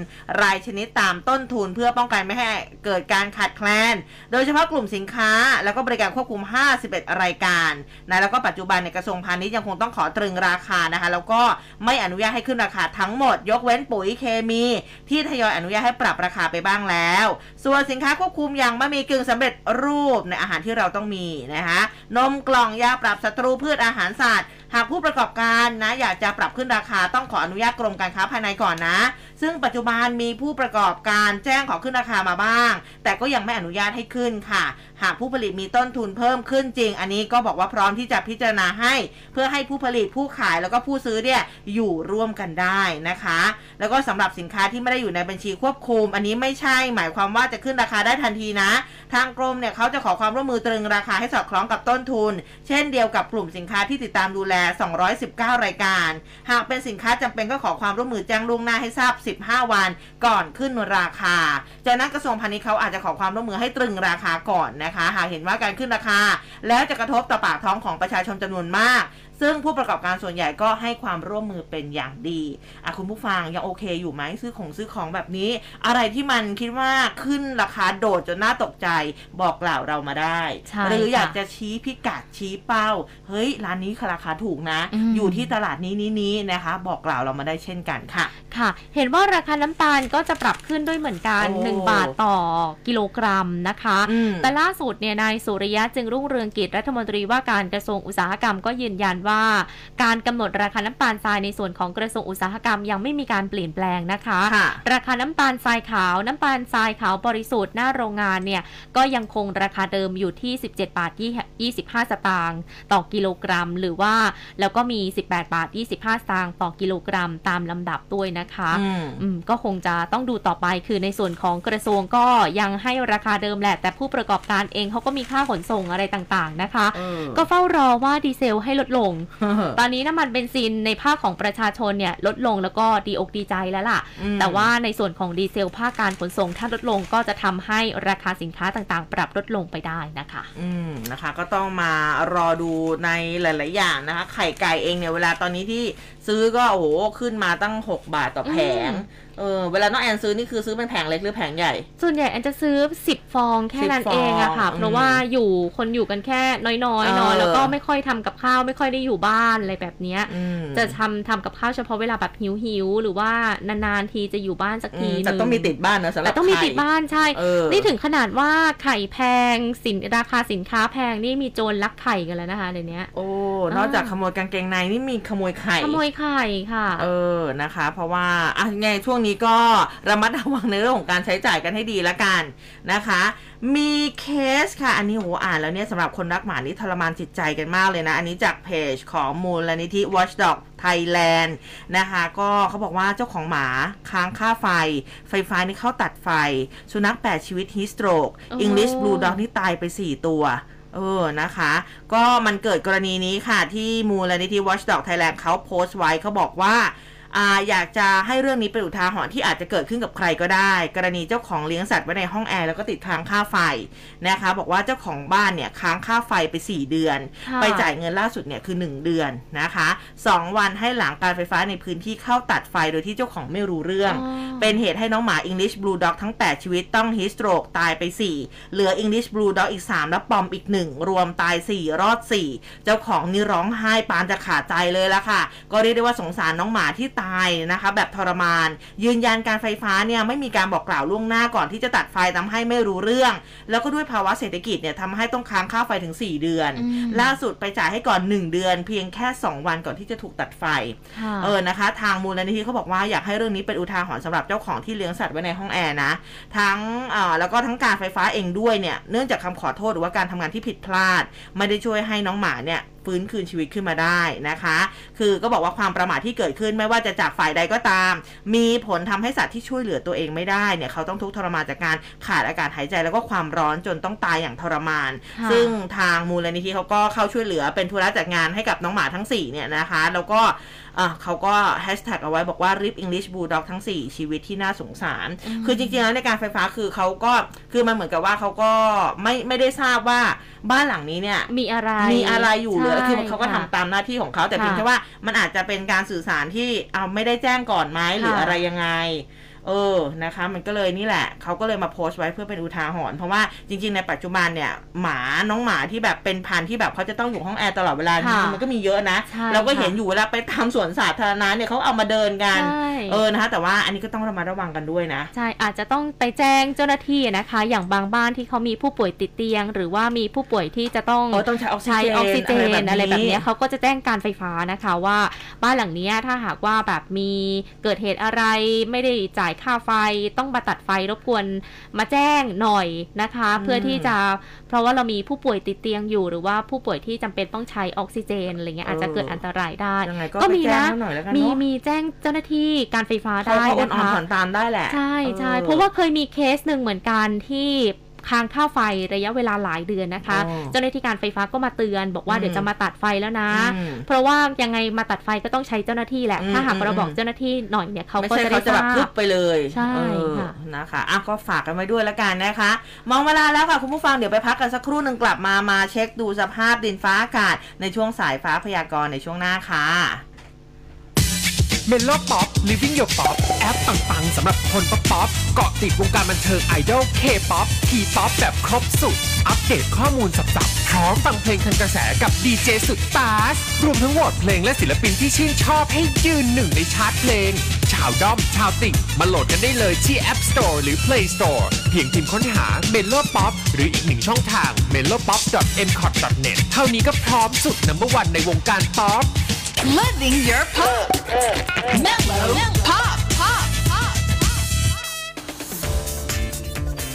รายชนิดตามต้นทุน เพื่อป้องกันไม่ให้เกิดการขาดแคลน โดยเฉพาะกลุ่มสินค้า แล้วก็บริการควบคุม 51 รายการนะแล้วก็ปัจจุบันในกระทรวงพาณิชย์ยังคงต้องขอตรึงราคานะคะ แล้วก็ไม่อนุญาตให้ขึ้นราคาทั้งหมด ยกเว้นปุ๋ยเคมี ที่ทยอยอนุญาตให้ปรับราคาไปบ้างแล้ว ส่วนสินค้าควบคุมอย่างบะหมี่กึ่งสำเร็จรูปในอาหารที่เราต้องมีนะคะนมกล่องยาปรับศัตรูพืชอาหารสัตว์ หากผู้ประกอบการนะอยากจะปรับขึ้นราคาต้องขออนุญาตกรมการค้าภายในก่อนนะ ซึ่งปัจจุบันมีผู้ประกอบการแจ้งขอขึ้นราคามาบ้าง แต่ก็ยังไม่อนุญาตให้ขึ้นค่ะ หากผู้ผลิตมีต้นทุนเพิ่มขึ้นจริง อันนี้ก็บอกว่าพร้อมที่จะพิจารณาให้ เพื่อให้ผู้ผลิตผู้ขายแล้วก็ผู้ซื้อเนี่ยอยู่ร่วมกันได้นะคะ แล้วก็สำหรับสินค้าที่ไม่ได้อยู่ในบัญชีควบคุม อันนี้ไม่ใช่ หมายความว่าจะขึ้นราคาได้ทันทีนะ ทางกรมเนี่ยเขาจะขอความร่วมมือตรึงราคาให้สอดคล้องกับต้นทุน เช่นเดียวกับกลุ่มสินค้าที่ติดตามดูแล219 รายการ หากเป็นสินค้าจำเป็นก็ขอความร่วมมือแจ้งล่วงหน้าให้ทราบ 15 วันก่อนขึ้นราคา จากนั้นกระทรวงพาณิชย์เขาอาจจะขอความร่วมมือให้ตรึงราคาก่อนนะคะ หากเห็นว่าการขึ้นราคา แล้วจะกระทบต่อปากท้องของประชาชนจำนวนมาก ซึ่งผู้ประกอบการส่วนใหญ่ก็ให้ความร่วมมือเป็นอย่างดีอะคุณผู้ฟังยังโอเคอยู่ไหมซื้อของซื้อของแบบนี้ อะไรที่มันคิดว่าขึ้นราคาโดดจนน่าตกใจบอกกล่าวเรามาได้ใช่หรืออยากค่ะจะชี้พิกัดชี้เป้า เฮ้ย ร้านนี้ราคาถูกนะอืมอยู่ที่ตลาดนี้นี้นี้นะคะ บอกกล่าวเรามาได้เช่นกันค่ะ ค่ะ เห็นว่าราคาน้ำตาลก็จะปรับขึ้นด้วยเหมือนกันโอ้1บาทต่อกิโลกรัมนะคะอืมแต่ล่าสุดเนี่ยนายสุริยะจึงรุ่งเรืองกิจรัฐมนตรีว่าการกระทรวงอุตสาหกรรมก็ยืนยันว่าการกำหนดราคาน้ำตาลทรายในส่วนของกระทรวงอุตสาหกรรมยังไม่มีการเปลี่ยนแปลงนะคะค่ะราคาน้ำตาลทรายขาว น้ำตาลทรายขาวบริสุทธิ์หน้าโรงงานเนี่ยก็ยังคงราคาเดิมอยู่ที่ 17 บาท 25 สตางค์ต่อกิโลกรัม หรือว่าแล้วก็มี 18 บาท 25 สตางค์ต่อกิโลกรัมตามลำดับด้วยนะคะอืมอืมก็คงจะต้องดูต่อไปคือในส่วนของกระทรวงก็ยังให้ราคาเดิมแหละ แต่ผู้ประกอบการเองเขาก็มีค่าขนส่งอะไรต่างๆนะคะเออก็เฝ้ารอว่าดีเซลให้ลดลงตอนนี้น้ำมันเบนซินในภาคของประชาชนเนี่ยลดลงแล้วก็ดีอกดีใจแล้วล่ะอืมแต่ว่าในส่วนของดีเซลภาคการขนส่งถ้าลดลงก็จะทำให้ราคาสินค้าต่างๆ ปรับลดลงไปได้นะคะ อืมนะคะ ก็ต้องมารอดูในหลาย ๆ อย่างนะคะ ไข่ไก่เองเนี่ยเวลาตอนนี้ที่ซื้อก็โอ้โหขึ้นมาตั้ง 6 บาทต่อแผงอืมเออเวลาน้องแอนซื้อนี่คือซื้อเป็นแผงเล็กหรือแผงใหญ่ ส่วนใหญ่แอนจะซื้อ 10 ฟองแค่นั้น10ฟองเองอะค่ะอืมเพราะว่าอยู่คนอยู่กันแค่น้อยๆเนาะเออแล้วก็ไม่ค่อยทำกับข้าวไม่ค่อยได้อยู่บ้านอะไรแบบเนี้ยอืมจะทำทำกับข้าวเฉพาะเวลาแบบหิวๆหรือว่านานๆทีจะอยู่บ้านสักอืทีมหแต่นึงต้องมีติดบ้านนะสำหรับแต่ต้องมีไข่ติดบ้านใช่เออนี่ถึงขนาดว่าไข่แพงสินราคาสินค้าแพงนี่มีโจรลักไข่กันแล้วนะคะเดี๋ยวนี้โอ้นอกจากขโมยกางเกงในนี่มีขโมยไข่ขโมยไข่ค่ะ เออนะคะ เพราะว่าอะไงช่วงนี้ก็ระมัดระวังในเรื่องของการใช้จ่ายกันให้ดีละกันนะคะ มีเคสค่ะ อันนี้โหอ่านแล้วเนี่ยสำหรับคนรักหมานี่ทรมานจิตใจกันมากเลยนะ อันนี้จากเพจของมูลนิธิ Watchdog Thailand นะคะ ก็เขาบอกว่าเจ้าของหมาค้างค่าไฟ ไฟฟ้านี่เข้าตัดไฟ สุนัข 8 ชีวิตฮิสโตรกโอ้ English Blue Dog นี่ตายไป 4 ตัว เออ นะคะ ก็มันเกิดกรณีนี้ค่ะที่มูลนิธิ Watchdog Thailand เขาโพสต์ไว้เขาบอกว่า อ่าอยากจะให้เรื่องนี้เป็นอุทาหรณ์ที่อาจจะเกิดขึ้นกับใครก็ได้ กรณีเจ้าของเลี้ยงสัตว์ไว้ในห้องแอร์แล้วก็ติดค้างค่าไฟนะคะ บอกว่าเจ้าของบ้านเนี่ยค้างค่าไฟไป 4 เดือนค่ะไปจ่ายเงินล่าสุดเนี่ยคือ 1 เดือนนะคะ 2 วันให้หลังการไฟฟ้าในพื้นที่เข้าตัดไฟโดยที่เจ้าของไม่รู้เรื่องอ๋อเป็นเหตุให้น้องหมา English Blue Dog ทั้ง 8 ชีวิตต้องฮิสโตรกตายไป 4 เหลือ English Blue Dog อีก 3 และปอมอีก 1 รวมตาย 4 รอด 4 เจ้าของนี่ร้องไห้ปานจะขาดใจเลยละค่ะ ก็เรียกได้ว่าสงสารน้องหมาที่ตายนะคะ แบบทรมาน ยืนยันการไฟฟ้าเนี่ยไม่มีการบอกกล่าวล่วงหน้าก่อนที่จะตัดไฟทำให้ไม่รู้เรื่อง แล้วก็ด้วยภาวะเศรษฐกิจเนี่ยทำให้ต้องค้างค่าไฟถึง 4 เดือนอืมล่าสุดไปจ่ายให้ก่อน 1 เดือน เพียงแค่ 2 วันก่อนที่จะถูกตัดไฟค่ะเออนะคะ ทางมูลนิธิเขาบอกว่าอยากให้เรื่องนี้เป็นอุทาหรณ์สำหรับเจ้าของที่เลี้ยงสัตว์ไว้ในห้องแอร์นะ ทั้งเอ่อแล้วก็ทั้งการไฟฟ้าเองด้วยเนี่ยเนื่องจากคำขอโทษหรือว่าการทำงานที่ผิดพลาด ไม่ได้ช่วยให้น้องหมาเนี่ยฟื้นคืนชีวิตขึ้นมาได้นะคะ คือก็บอกว่าความประมาทที่เกิดขึ้นไม่ว่าจะจากฝ่ายใดก็ตาม มีผลทำให้สัตว์ที่ช่วยเหลือตัวเองไม่ได้เนี่ยเขาต้องทุกข์ทรมานจากการขาดอากาศหายใจแล้วก็ความร้อนจนต้องตายอย่างทรมานค่ะซึ่งทางมูลนิธิเขาก็เข้าช่วยเหลือเป็นธุระจัดงานให้กับน้องหมาทั้ง4เนี่ยนะคะ แล้วก็อะเขาก็แฮชแท็กเอาไว้บอกว่า rip English Bulldog ทั้ง 4 ชีวิตที่น่าสงสาร คือจริงๆแล้วในการไฟฟ้าคือเขาก็คือมันเหมือนกับว่าเขาก็ไม่ไม่ได้ทราบว่าบ้านหลังนี้เนี่ยมีอะไรมีอะไรอยู่เลยใช่คือเขาก็ทำค่ะตามหน้าที่ของเขาแต่ค่ะเพียงแค่ว่ามันอาจจะเป็นการสื่อสารที่เอาไม่ได้แจ้งก่อนไหมหรือค่ะอะไรยังไง เออนะคะ มันก็เลยนี่แหละเขาก็เลยมาโพสต์ไว้เพื่อเป็นอุทาหรณ์เพราะว่าจริง ๆ ในปัจจุบันเนี่ย หมาน้องหมาที่แบบเป็นพันธุ์ที่แบบเขาจะต้องอยู่ห้องแอร์ตลอดเวลาค่ะมันก็มีเยอะนะใช่เราก็เห็นค่ะอยู่เวลาไปตามสวนสาธารณะเนี่ยเขาเอามาเดินกันใช่เออนะคะ แต่ว่าอันนี้ก็ต้องระมัดระวังกันด้วยนะใช่อาจจะต้องไปแจ้งเจ้าหน้าที่นะคะ อย่างบางบ้านที่เขามีผู้ป่วยติดเตียง หรือว่ามีผู้ป่วยที่จะต้องเออต้องใช้ออกซิเจนใช้ออกซิเจนอะอะไรไรแบแบบบนี้เนี้ยเขาก็จะแจ้งการไฟฟ้านะคะว่าบ้านหลังเนี้ยถ้าหากว่าแบบมีเกิดเหตุอะไรไม่ได้จ่ายค่าไฟต้องมาตัดไฟรบกวนมาแจ้งหน่อยนะคะ เพื่อที่จะเพราะว่าเรามีผู้ป่วยติดเตียงอยู่หรือว่าผู้ป่วยที่จำเป็นต้องใช้ออกซิเจนอะไรเงี้ยอาจจะเกิดอันตรายได้ยังไงก็ก็ไปมีแจ้งนะเขาหน่อยแล้วกันมีเนาะมีแจ้งเจ้าหน้าที่การไฟฟ้าเขาได้เขาอดนะอ่อนคะผ่อนตามได้แหละใช่ใช่ออเพราะว่าเคยมีเคสหนึ่งเหมือนกันที่ ค้างค่าไฟระยะเวลาหลายเดือนนะคะอ๋อเจ้าหน้าที่การไฟฟ้าก็มาเตือนบอกว่าอืมเดี๋ยวจะมาตัดไฟแล้วนะอืมเพราะว่ายังไงมาตัดไฟก็ต้องใช้เจ้าหน้าที่แหละอืมถ้าหากเราอืมบอกเจ้าหน้าที่หน่อยเนี่ยเขาไม่ก็ใช่จะได้เขาจะทแบราบพึบบไปเลยใช่เออค่ะนะคะอะก็ฝากกันไว้ด้วยแล้วกันนะคะ มองเวลาแล้วค่ะคุณผู้ฟังเดี๋ยวไปพักกันสักครู่หนึ่งกลับมามาเช็คดูสภาพดินฟ้าอากาศในช่วงสายฟ้าพยากรณ์ในช่วงหน้าค่ะ Mellow Pop Living Your Pop แอปปังๆสำหรับคนป๊อปป๊อปเกาะติดวงการบันเทิงไอดอล K-Pop T-Pop แบบครบสุด อัปเดตข้อมูลสับๆพร้อมฟังเพลงทันกระแสกับดีเจสุดต๊าซ รวมทั้งโหวตเพลงและศิลปินที่ชื่นชอบให้ยืนหนึ่งในชาร์ตเพลง ชาวด้อมชาวติ่งมาโหลดกันได้เลยที่ App Store หรือ Play Store เพียงพิมพ์ค้นหา m e l o Pop หรืออีกหนึ่งช่องทาง m e l o p o p m c o t n e t เท่านี้ก็พร้อมสุด number one ในวงการป๊อป Living your pop. Mellow pop. Pop. Pop.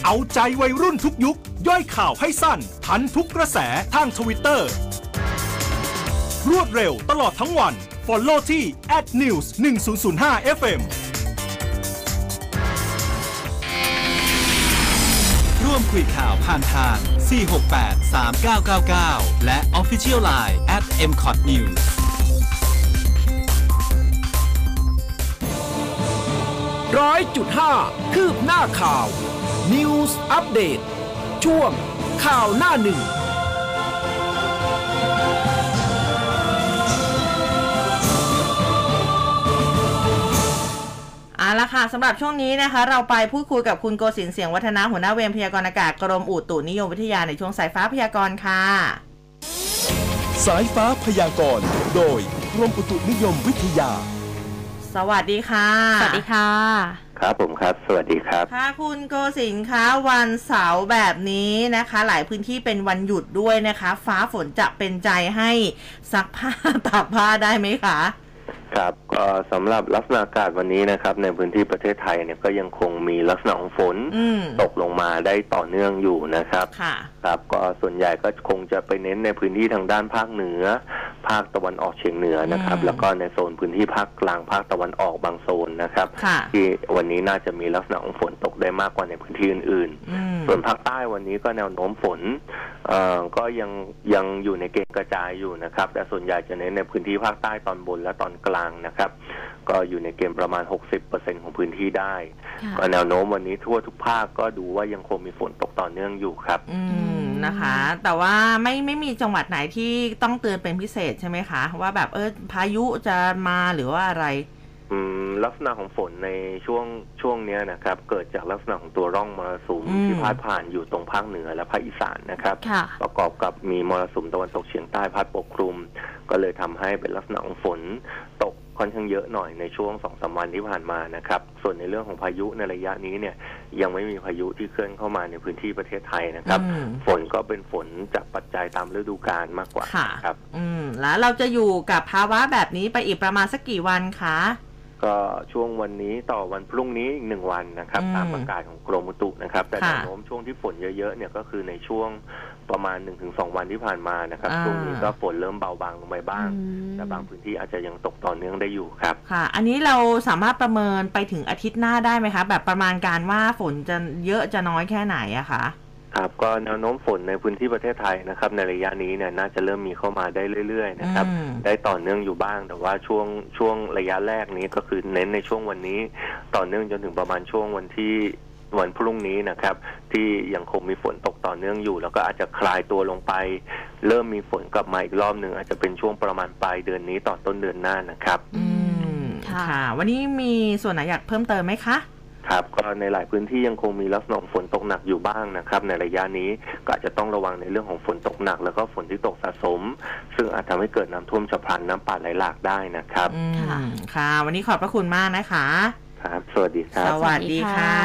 เอาใจวัยรุ่นทุกยุค ย่อยข่าวให้สั้น ทันทุกกระแสทางทวิตเตอร์ รวดเร็วตลอดทั้งวัน Follow ที่ @news 1005 FM ร่วมคุยข่าวผ่านทาง 468 3999 และ Official Line at ร้อยจุดห้าคืบหน้าข่าว News อัปเดตช่วงข่าวหน้าหนึ่งเอาละค่ะสำหรับช่วงนี้นะคะ เราไปพูดคุยกับคุณโกศินทร์เสียงวัฒนาหัวหน้าเวรพยากรณ์อากาศกรมอุตุนิยมวิทยาในช่วงสายฟ้าพยากรณ์ค่ะ สายฟ้าพยากรณ์ โดยกรมอุตุนิยมวิทยา สวัสดีค่ะ สวัสดีค่ะ ครับผมครับ สวัสดีครับ ค่ะคุณโกศินทร์คะวันเสาร์แบบนี้นะคะ หลายพื้นที่เป็นวันหยุดด้วยนะคะ ฟ้าฝนจะเป็นใจให้ซักผ้าตากผ้าได้ไหมคะ ครับก็สำหรับลักษณะอากาศวันนี้นะครับ ในพื้นที่ประเทศไทยเนี่ยก็ยังคงมีลักษณะของฝนอืมตกลงมาได้ต่อเนื่องอยู่นะครับค่ะครับก็ส่วนใหญ่ก็คงจะไปเน้นในพื้นที่ทางด้านภาคเหนือ ภาคตะวันออกเฉียงเหนือนะครับอืมแล้วก็ในโซนพื้นที่ภาคกลางภาคตะวันออกบางโซนนะครับค่ะที่วันนี้น่าจะมีลักษณะของฝนตกได้มากกว่าในพื้นที่อื่นๆอืมส่วนภาคใต้วันนี้ก็แนวโน้มฝนเอ่อก็ยังยังอยู่ในเกณฑ์กระจายอยู่นะครับ แต่ส่วนใหญ่จะเน้นในพื้นที่ภาคใต้ตอนบนและตอนกลางนะครับ ก็อยู่ในเกณฑ์ประมาณ 60%ของพื้นที่ได้ค่ะก็แนวโน้มวันนี้ทั่วทุกภาคก็ดูว่ายังคงมีฝนตกต่อเนื่องอยู่ครับ อืมนะคะ แต่ว่าไม่ไม่มีจังหวัดไหนที่ต้องเตือนเป็นพิเศษใช่ไหมคะ ว่าแบบเออพายุจะมาหรือว่าอะไรอืม ลักษณะของฝนในช่วงช่วงเนี้ยนะครับ เกิดจากลักษณะของตัวร่องมรสุมอืมที่พาดผ่านอยู่ตรงภาคเหนือและภาคอีสานนะครับค่ะประกอบกับมีมรสุมตะวันตกเฉียงใต้พัดปกคลุม ก็เลยทำให้เป็นลักษณะของฝนตกค่อนข้างเยอะหน่อยในช่วงสองสามวันที่ผ่านมานะครับ ส่วนในเรื่องของพายุในระยะนี้เนี่ย ยังไม่มีพายุที่เคลื่อนเข้ามาในพื้นที่ประเทศไทยนะครับอืมฝนก็เป็นฝนจากปัจจัยตามฤดูกาลมากกว่าค่ะครับ อืมแล้วเราจะอยู่กับภาวะแบบนี้ไปอีกประมาณสักกี่วันคะ ก็ช่วงวันนี้ต่อวันพรุ่งนี้อีกหนึ่งวันนะครับ อืมตามประกาศของกรมอุตุนะครับ แต่ค่ะแนวโน้มช่วงที่ฝนเยอะๆเนี่ยก็คือในช่วงประมาณหนึ่งถึงสองวันที่ผ่านมานะครับ อ่า ช่วงนี้ก็ฝนเริ่มเบาบางลงไปบ้าง อืมแต่บางพื้นที่อาจจะยังตกต่อเนื่องได้อยู่ครับ ค่ะ อันนี้เราสามารถประเมินไปถึงอาทิตย์หน้าได้ไหมคะ แบบประมาณการว่าฝนจะเยอะจะน้อยแค่ไหนอะคะ ครับก็แนวโน้มฝนในพื้นที่ประเทศไทยนะครับ ในระยะนี้เนี่ยน่าจะเริ่มมีเข้ามาได้เรื่อยๆนะครับ อืม ได้ต่อเนื่องอยู่บ้าง แต่ว่าช่วงช่วงระยะแรกนี้ก็คือเน้นในช่วงวันนี้ ต่อเนื่องจนถึงประมาณช่วงวันที่วันพรุ่งนี้นะครับ ที่ยังคงมีฝนตกต่อเนื่องอยู่ แล้วก็อาจจะคลายตัวลงไป เริ่มมีฝนกลับมาอีกรอบหนึ่งอาจจะเป็นช่วงประมาณปลายเดือนนี้ต่อต้นเดือนหน้านะครับ อืมค่ะค่ะวันนี้มีส่วนไหนอยากเพิ่มเติมไหมคะ ครับก็ในหลายพื้นที่ยังคงมีลักษณะของฝนตกหนักอยู่บ้างนะครับ ในระยะนี้ก็อาจจะต้องระวังในเรื่องของฝนตกหนัก แล้วก็ฝนที่ตกสะสม ซึ่งอาจทำให้เกิดน้ำท่วมฉับพลันน้ำป่าไหลหลากได้นะครับอืมค่ะค่ะ วันนี้ขอบพระคุณมากนะคะครับสวัสดีครัสบวัสดีค่ะ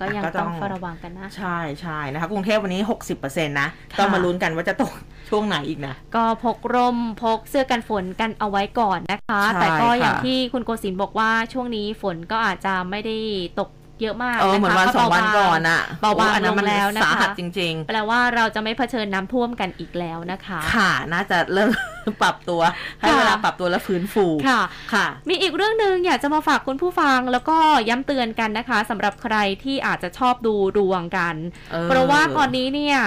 ก็ยังก็ต้ต้อองงเฝ้าระวังกันนะ ใช่ใช่นะคะ กรุงเทพวันนี้ 60%นะ ต้องมาลุ้นกันว่าจะตกช่วงไหนอีกนะ ก็พกร่มพกเสื้อกันฝนกันเอาไว้ก่อนนะคะใช่แต่ก็อย่างค่ะที่คุณโกศินทร์บอกว่าช่วงนี้ฝนก็อาจจะไม่ได้ตก เยอะมากเออเหมือนวันคะสองวันเบาๆก่อนอะเบาๆโอ้อันนั้นมันลงแล้วนะคะสาหัสจริงแปลว่าเราจะไม่เผชิญน้ำท่วมกันอีกแล้วนะคะๆค่ะ น่าจะเริ่มปรับตัว ให้ค่ะเวลาปรับตัวแล้วฟื้นฟูค่ะค่ะ มีอีกเรื่องหนึ่งอยากจะมาฝากคุณผู้ฟังแล้วก็ย้ำเตือนกันนะคะสำหรับใครที่อาจจะชอบดูดวงกันเออเพราะว่าก่อนนี้เนี่ย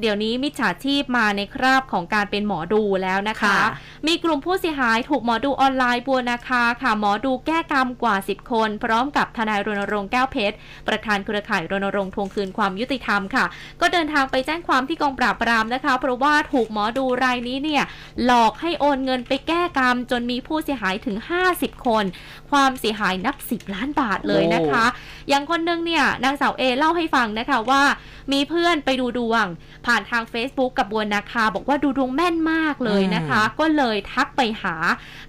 เดี๋ยวนี้มิจฉาชีพมาในคราบของการเป็นหมอดูแล้วนะคะค่ะมีกลุ่มผู้เสียหายถูกหมอดูออนไลน์บัวนาคาค่ะหมอดูแก้กรรมกว่า 10 คน พร้อมกับทนายรณรงค์แก้วเพชร ประธานเครือข่ายรณรงค์ทวงคืนความยุติธรรมค่ะ ก็เดินทางไปแจ้งความที่กองปราบปรามนะคะ เพราะว่าถูกหมอดูรายนี้เนี่ยหลอกให้โอนเงินไปแก้กรรม จนมีผู้เสียหายถึง 50 คน ความเสียหายนับ 10 ล้านบาทเลยนะคะ อย่างคนหนึงเนี่ยนางสาวเอเล่าให้ฟังนะคะว่า มีเพื่อนไปดูดวงผ่านทาง Facebook กับบัวนาคา บอกว่าดูดวงแม่นมากเลยนะคะ ก็เลยทักไปหา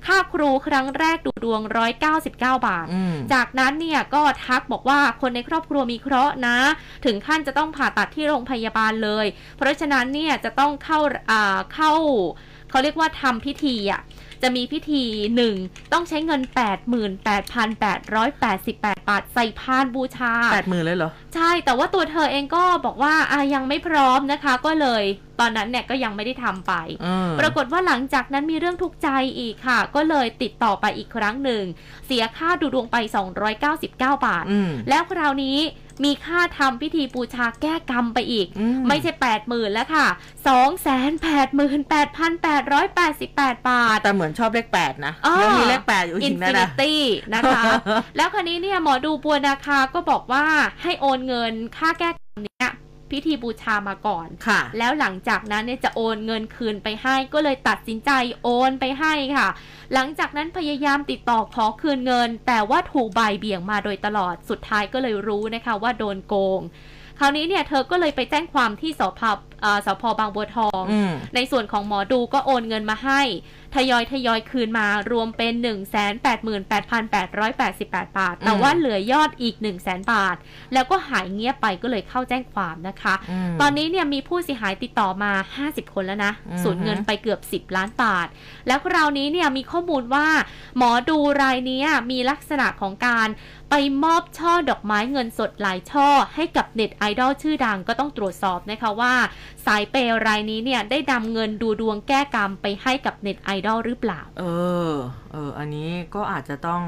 ค่าครูครั้งแรกดูดวง 199 บาทอืมจากนั้นเนี่ยก็ทักบอกว่าคนในครอบครัวมีเคราะห์นะ ถึงขั้นจะต้องผ่าตัดที่โรงพยาบาลเลย เพราะฉะนั้นเนี่ยจะต้องเข้าอ่าเข้าเขาเรียกว่าทำพิธีอะ จะมีพิธีหนึ่งต้องใช้เงิน 88,888 บาทใส่พานบูชาแปดหมื่นเลยเหรอ ใช่แต่ว่าตัวเธอเองก็บอกว่าอะยังไม่พร้อมนะคะก็เลย ตอนนั้นเนี่ยก็ยังไม่ได้ทำไปเออปรากฏว่าหลังจากนั้นมีเรื่องทุกข์ใจอีกค่ะ ก็เลยติดต่อไปอีกครั้งหนึ่ง เสียค่าดูดวงไป 299 บาทอืมแล้วคราวนี้ มีค่าทำพิธีบูชาแก้กรรมไปอีกอืมไม่ใช่80,000แล้วค่ะ288,888บาท แต่เหมือนชอบเลขแปดนะอ้อยังมีเลขแปดอยู่อิอีนกฟินะนินะตี้นะคะ แล้วคราวนี้เนี่ยหมอดูบัวนาคาก็บอกว่าให้โอนเงินค่าแก้กรรมเนี้ย พิธีบูชามาก่อนค่ะ แล้วหลังจากนั้นเนี่ยจะโอนเงินคืนไปให้ก็เลยตัดสินใจโอนไปให้ค่ะ หลังจากนั้นพยายามติดต่อขอคืนเงิน แต่ว่าถูกบ่ายเบี่ยงมาโดยตลอดสุดท้ายก็เลยรู้นะคะว่าโดนโกงคราวนี้เนี่ยเธอก็เลยไปแจ้งความที่สพเอ่อสพบางบัวทองอืมในส่วนของหมอดูก็โอนเงินมาให้ ทยอยทยอยคืนมารวมเป็น 188,888 บาท แต่อืมว่าเหลือยอดอีก 1 0 0 0 0แบาท แล้วก็หายเงียบไปก็เลยเข้าแจ้งความนะคะมตอนนี้เนี่ยมีผู้เสียหายติดต่อมา 50 คนแล้วนะอือฮึสูญเงินไปเกือบ 10 ล้านบาท แล้วคราวนี้เนี่ยมีข้อมูลว่าหมอดูรายเนี้ยมีลักษณะของการไปมอบช่อดอกไม้เงินสดหลายช่อให้กับเน็ตไอดอลชื่อดังก็ต้องตรวจสอบนะคะว่า สายเปย์รายนี้เนี่ยได้นำเงินดูดวงแก้กรรมไปให้กับเน็ตไอดอลหรือเปล่า เออ เออ อันนี้ก็อาจจะต้อง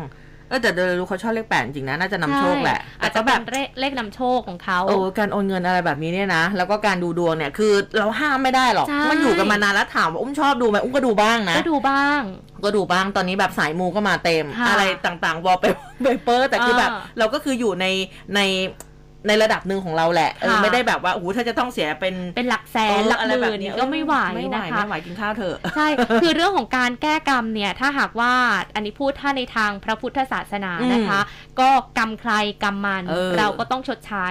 เออแต่เดรู้เขาชอบเลขแปดจริงนะน่าจะนำโชคแหละใช่อาจแต่จะก็แบแบบบเลขเลขนำโชคของเขาโอ้การโอนเงินอะไรแบบนี้เนี่ยนะ แล้วก็การดูดวงเนี่ยคือเราห้ามไม่ได้หรอกใช่มันอยู่กันมานานแล้วถามว่าอุ้มชอบดูไหมอุ้มก็ดูบ้างนะก็ดูบ้าง ก็ดูบ้างตอนนี้แบบสายมูก็มาเต็ม ค่ะอะไรต่างๆวอลเปเปอร์แต่คือแบบอ่าเราก็คืออยู่ในในในระดับหนึ่งของเราแหละเออค่ะ ไม่ได้แบบว่าโอ้โหถ้าจะต้องเสียเป็นเป็นหลักแสนเออหลักอะไรหแบบมื่นนี้ก็ไม่ไหวไม่ไหวนะคะ ไม่ไหวกินข้าวเถอะ ใช่ คือเรื่องของการแก้กรรมเนี่ย ถ้าหากว่า อันนี้พูดถ้าในทางพระพุทธศาสนานะคะ ก็กรรมใครกรรมมัน เออ เราก็ต้องชดใช้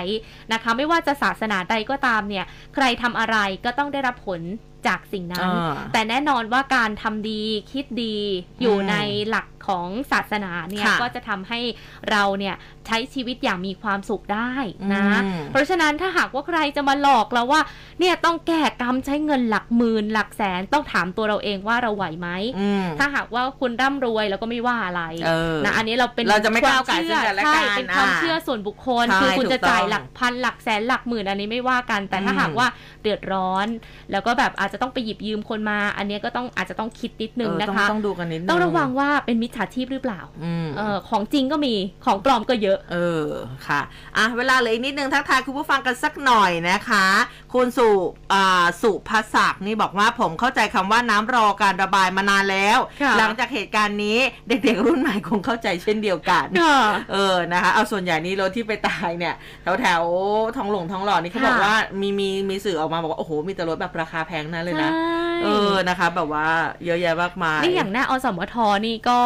นะคะ ไม่ว่าจะศาสนาใดก็ตามเนี่ย ใครทำอะไรก็ต้องได้รับผล จากสิ่งนั้นอ่าแต่แน่นอนว่าการทำดีคิดดีอยู่อืมในหลัก ของศาสนาเนี่ยค่ะก็จะทำให้เราเนี่ยใช้ชีวิตอย่างมีความสุขได้นะอืมเพราะฉะนั้นถ้าหากว่าใครจะมาหลอกเราว่า เนี่ยต้องแก้กรรมใช้เงินหลักหมื่นหลักแสนต้องถามตัวเราเองว่าเราไหวไหมอืมถ้าหากว่าคุณร่ำรวยเราก็ไม่ว่าอะไรเออนะอันนี้เราเป็นเราจะไม่ควก้าวไก่เชื่อซึ่งกันและใช่กันเป็นความอ่าเชื่อส่วนบุคคลใช่คือคุณจะถูกต้องจ่ายหลักพันหลักแสนหลักหมื่นอันนี้ไม่ว่ากัน แต่ถ้าอืมหากว่าเดือดร้อน แล้วก็แบบอาจจะต้องไปหยิบยืมคนมา อันนี้ก็ต้องอาจจะต้องคิดนิดนึงเออนะต้องคะต้องดูกันนิดนึงต้องระวังว่าเป็นมิจฉาชีพหรือเปล่าอืมเออของจริงก็มีของปลอมก็เยอะ เออค่ะอะเวลาเหลืออีกนิดนึงทักทายคุณผู้ฟังกันสักหน่อยนะคะ คุณสุอ่าสุภศักดิ์นี่บอกว่าผมเข้าใจคำว่าน้ำรอการระบายมานานแล้วค่ะหลังจากเหตุการณ์นี้เด็กๆรุ่นใหม่คงเข้าใจเช่นเดียวกันเออนะคะเอาส่วนใหญ่นี่รถที่ไปตายเนี่ยแถวแถวๆทองหลงทองหล่อนี่เขาบอกค่ะว่ามีมีมีสื่อออกมาบอกว่าโอ้โหมีแต่รถแบบราคาแพงนั่นเลยนะใช่เออนะคะ แบบว่าเยอะแยะมากมายนี่อย่างหน้าอสมทนี่ก็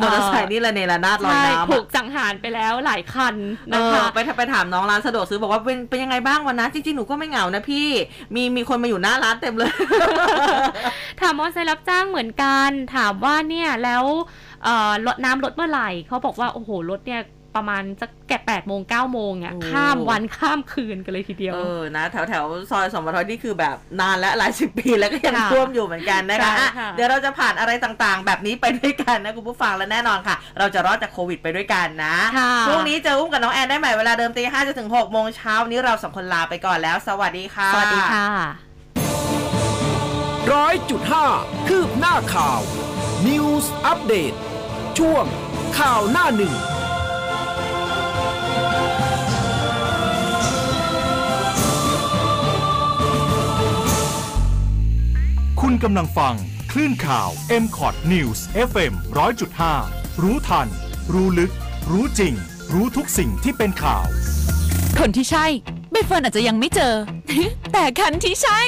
มอเตอร์ไซค์นี่ระเนระนาดลอยใช่น้ำถูอะกสังหารไปแล้วหลายคันเอนะอคะไปไปถามน้องร้านสะดวกซื้อบอกว่าเป็นเป็นยังไงบ้างวันนั้นจริงๆ หนูก็ไม่เหงานะพี่ มีมีคนมาอยู่หน้าร้านเต็มเลย ถามมอเตอร์ไซค์รับจ้างเหมือนกัน ถามว่าเนี่ยแล้วเอ่อรถน้ำลดเมื่อไหร่เขาบอกว่า โอ้โหรถเนี่ย ประมาณจะแก่แปดโมงเก้าโมงอะโอ้ข้ามวันข้ามคืนกันเลยทีเดียว เออนะแถวแถวซอยสมทนี่คือแบบนานและหลายสิบปีแล้วก็ยังค่ะท่วมอยู่เหมือนกันนะคะใช่อะค่ะเดี๋ยวเราจะผ่านอะไรต่างๆ แบบนี้ไปด้วยกันนะคุณผู้ฟังและแน่นอนค่ะ เราจะรอดจากโควิดไปด้วยกันนะค่ะพรุ่งนี้เจออุ้มกับน้องแอนได้ใหม่เวลาเดิมตีห้าจนถึงหกโมงเช้าวันนี้เราสองคนลาไปก่อนแล้ว สวัสดีค่ะสวัสดีค่ะร้อยจุดห้าคืบหน้าข่าว News Update ช่วงข่าวหน้าหนึ่ง คุณกำลังฟัง คลื่นข่าว m c o t News FM 100.5 รู้ทัน รู้ลึก รู้จริง รู้ทุกสิ่งที่เป็นข่าว คนที่ใช่ใบเฟิร์นอาจจะยังไม่เจอ แต่คันที่ใช่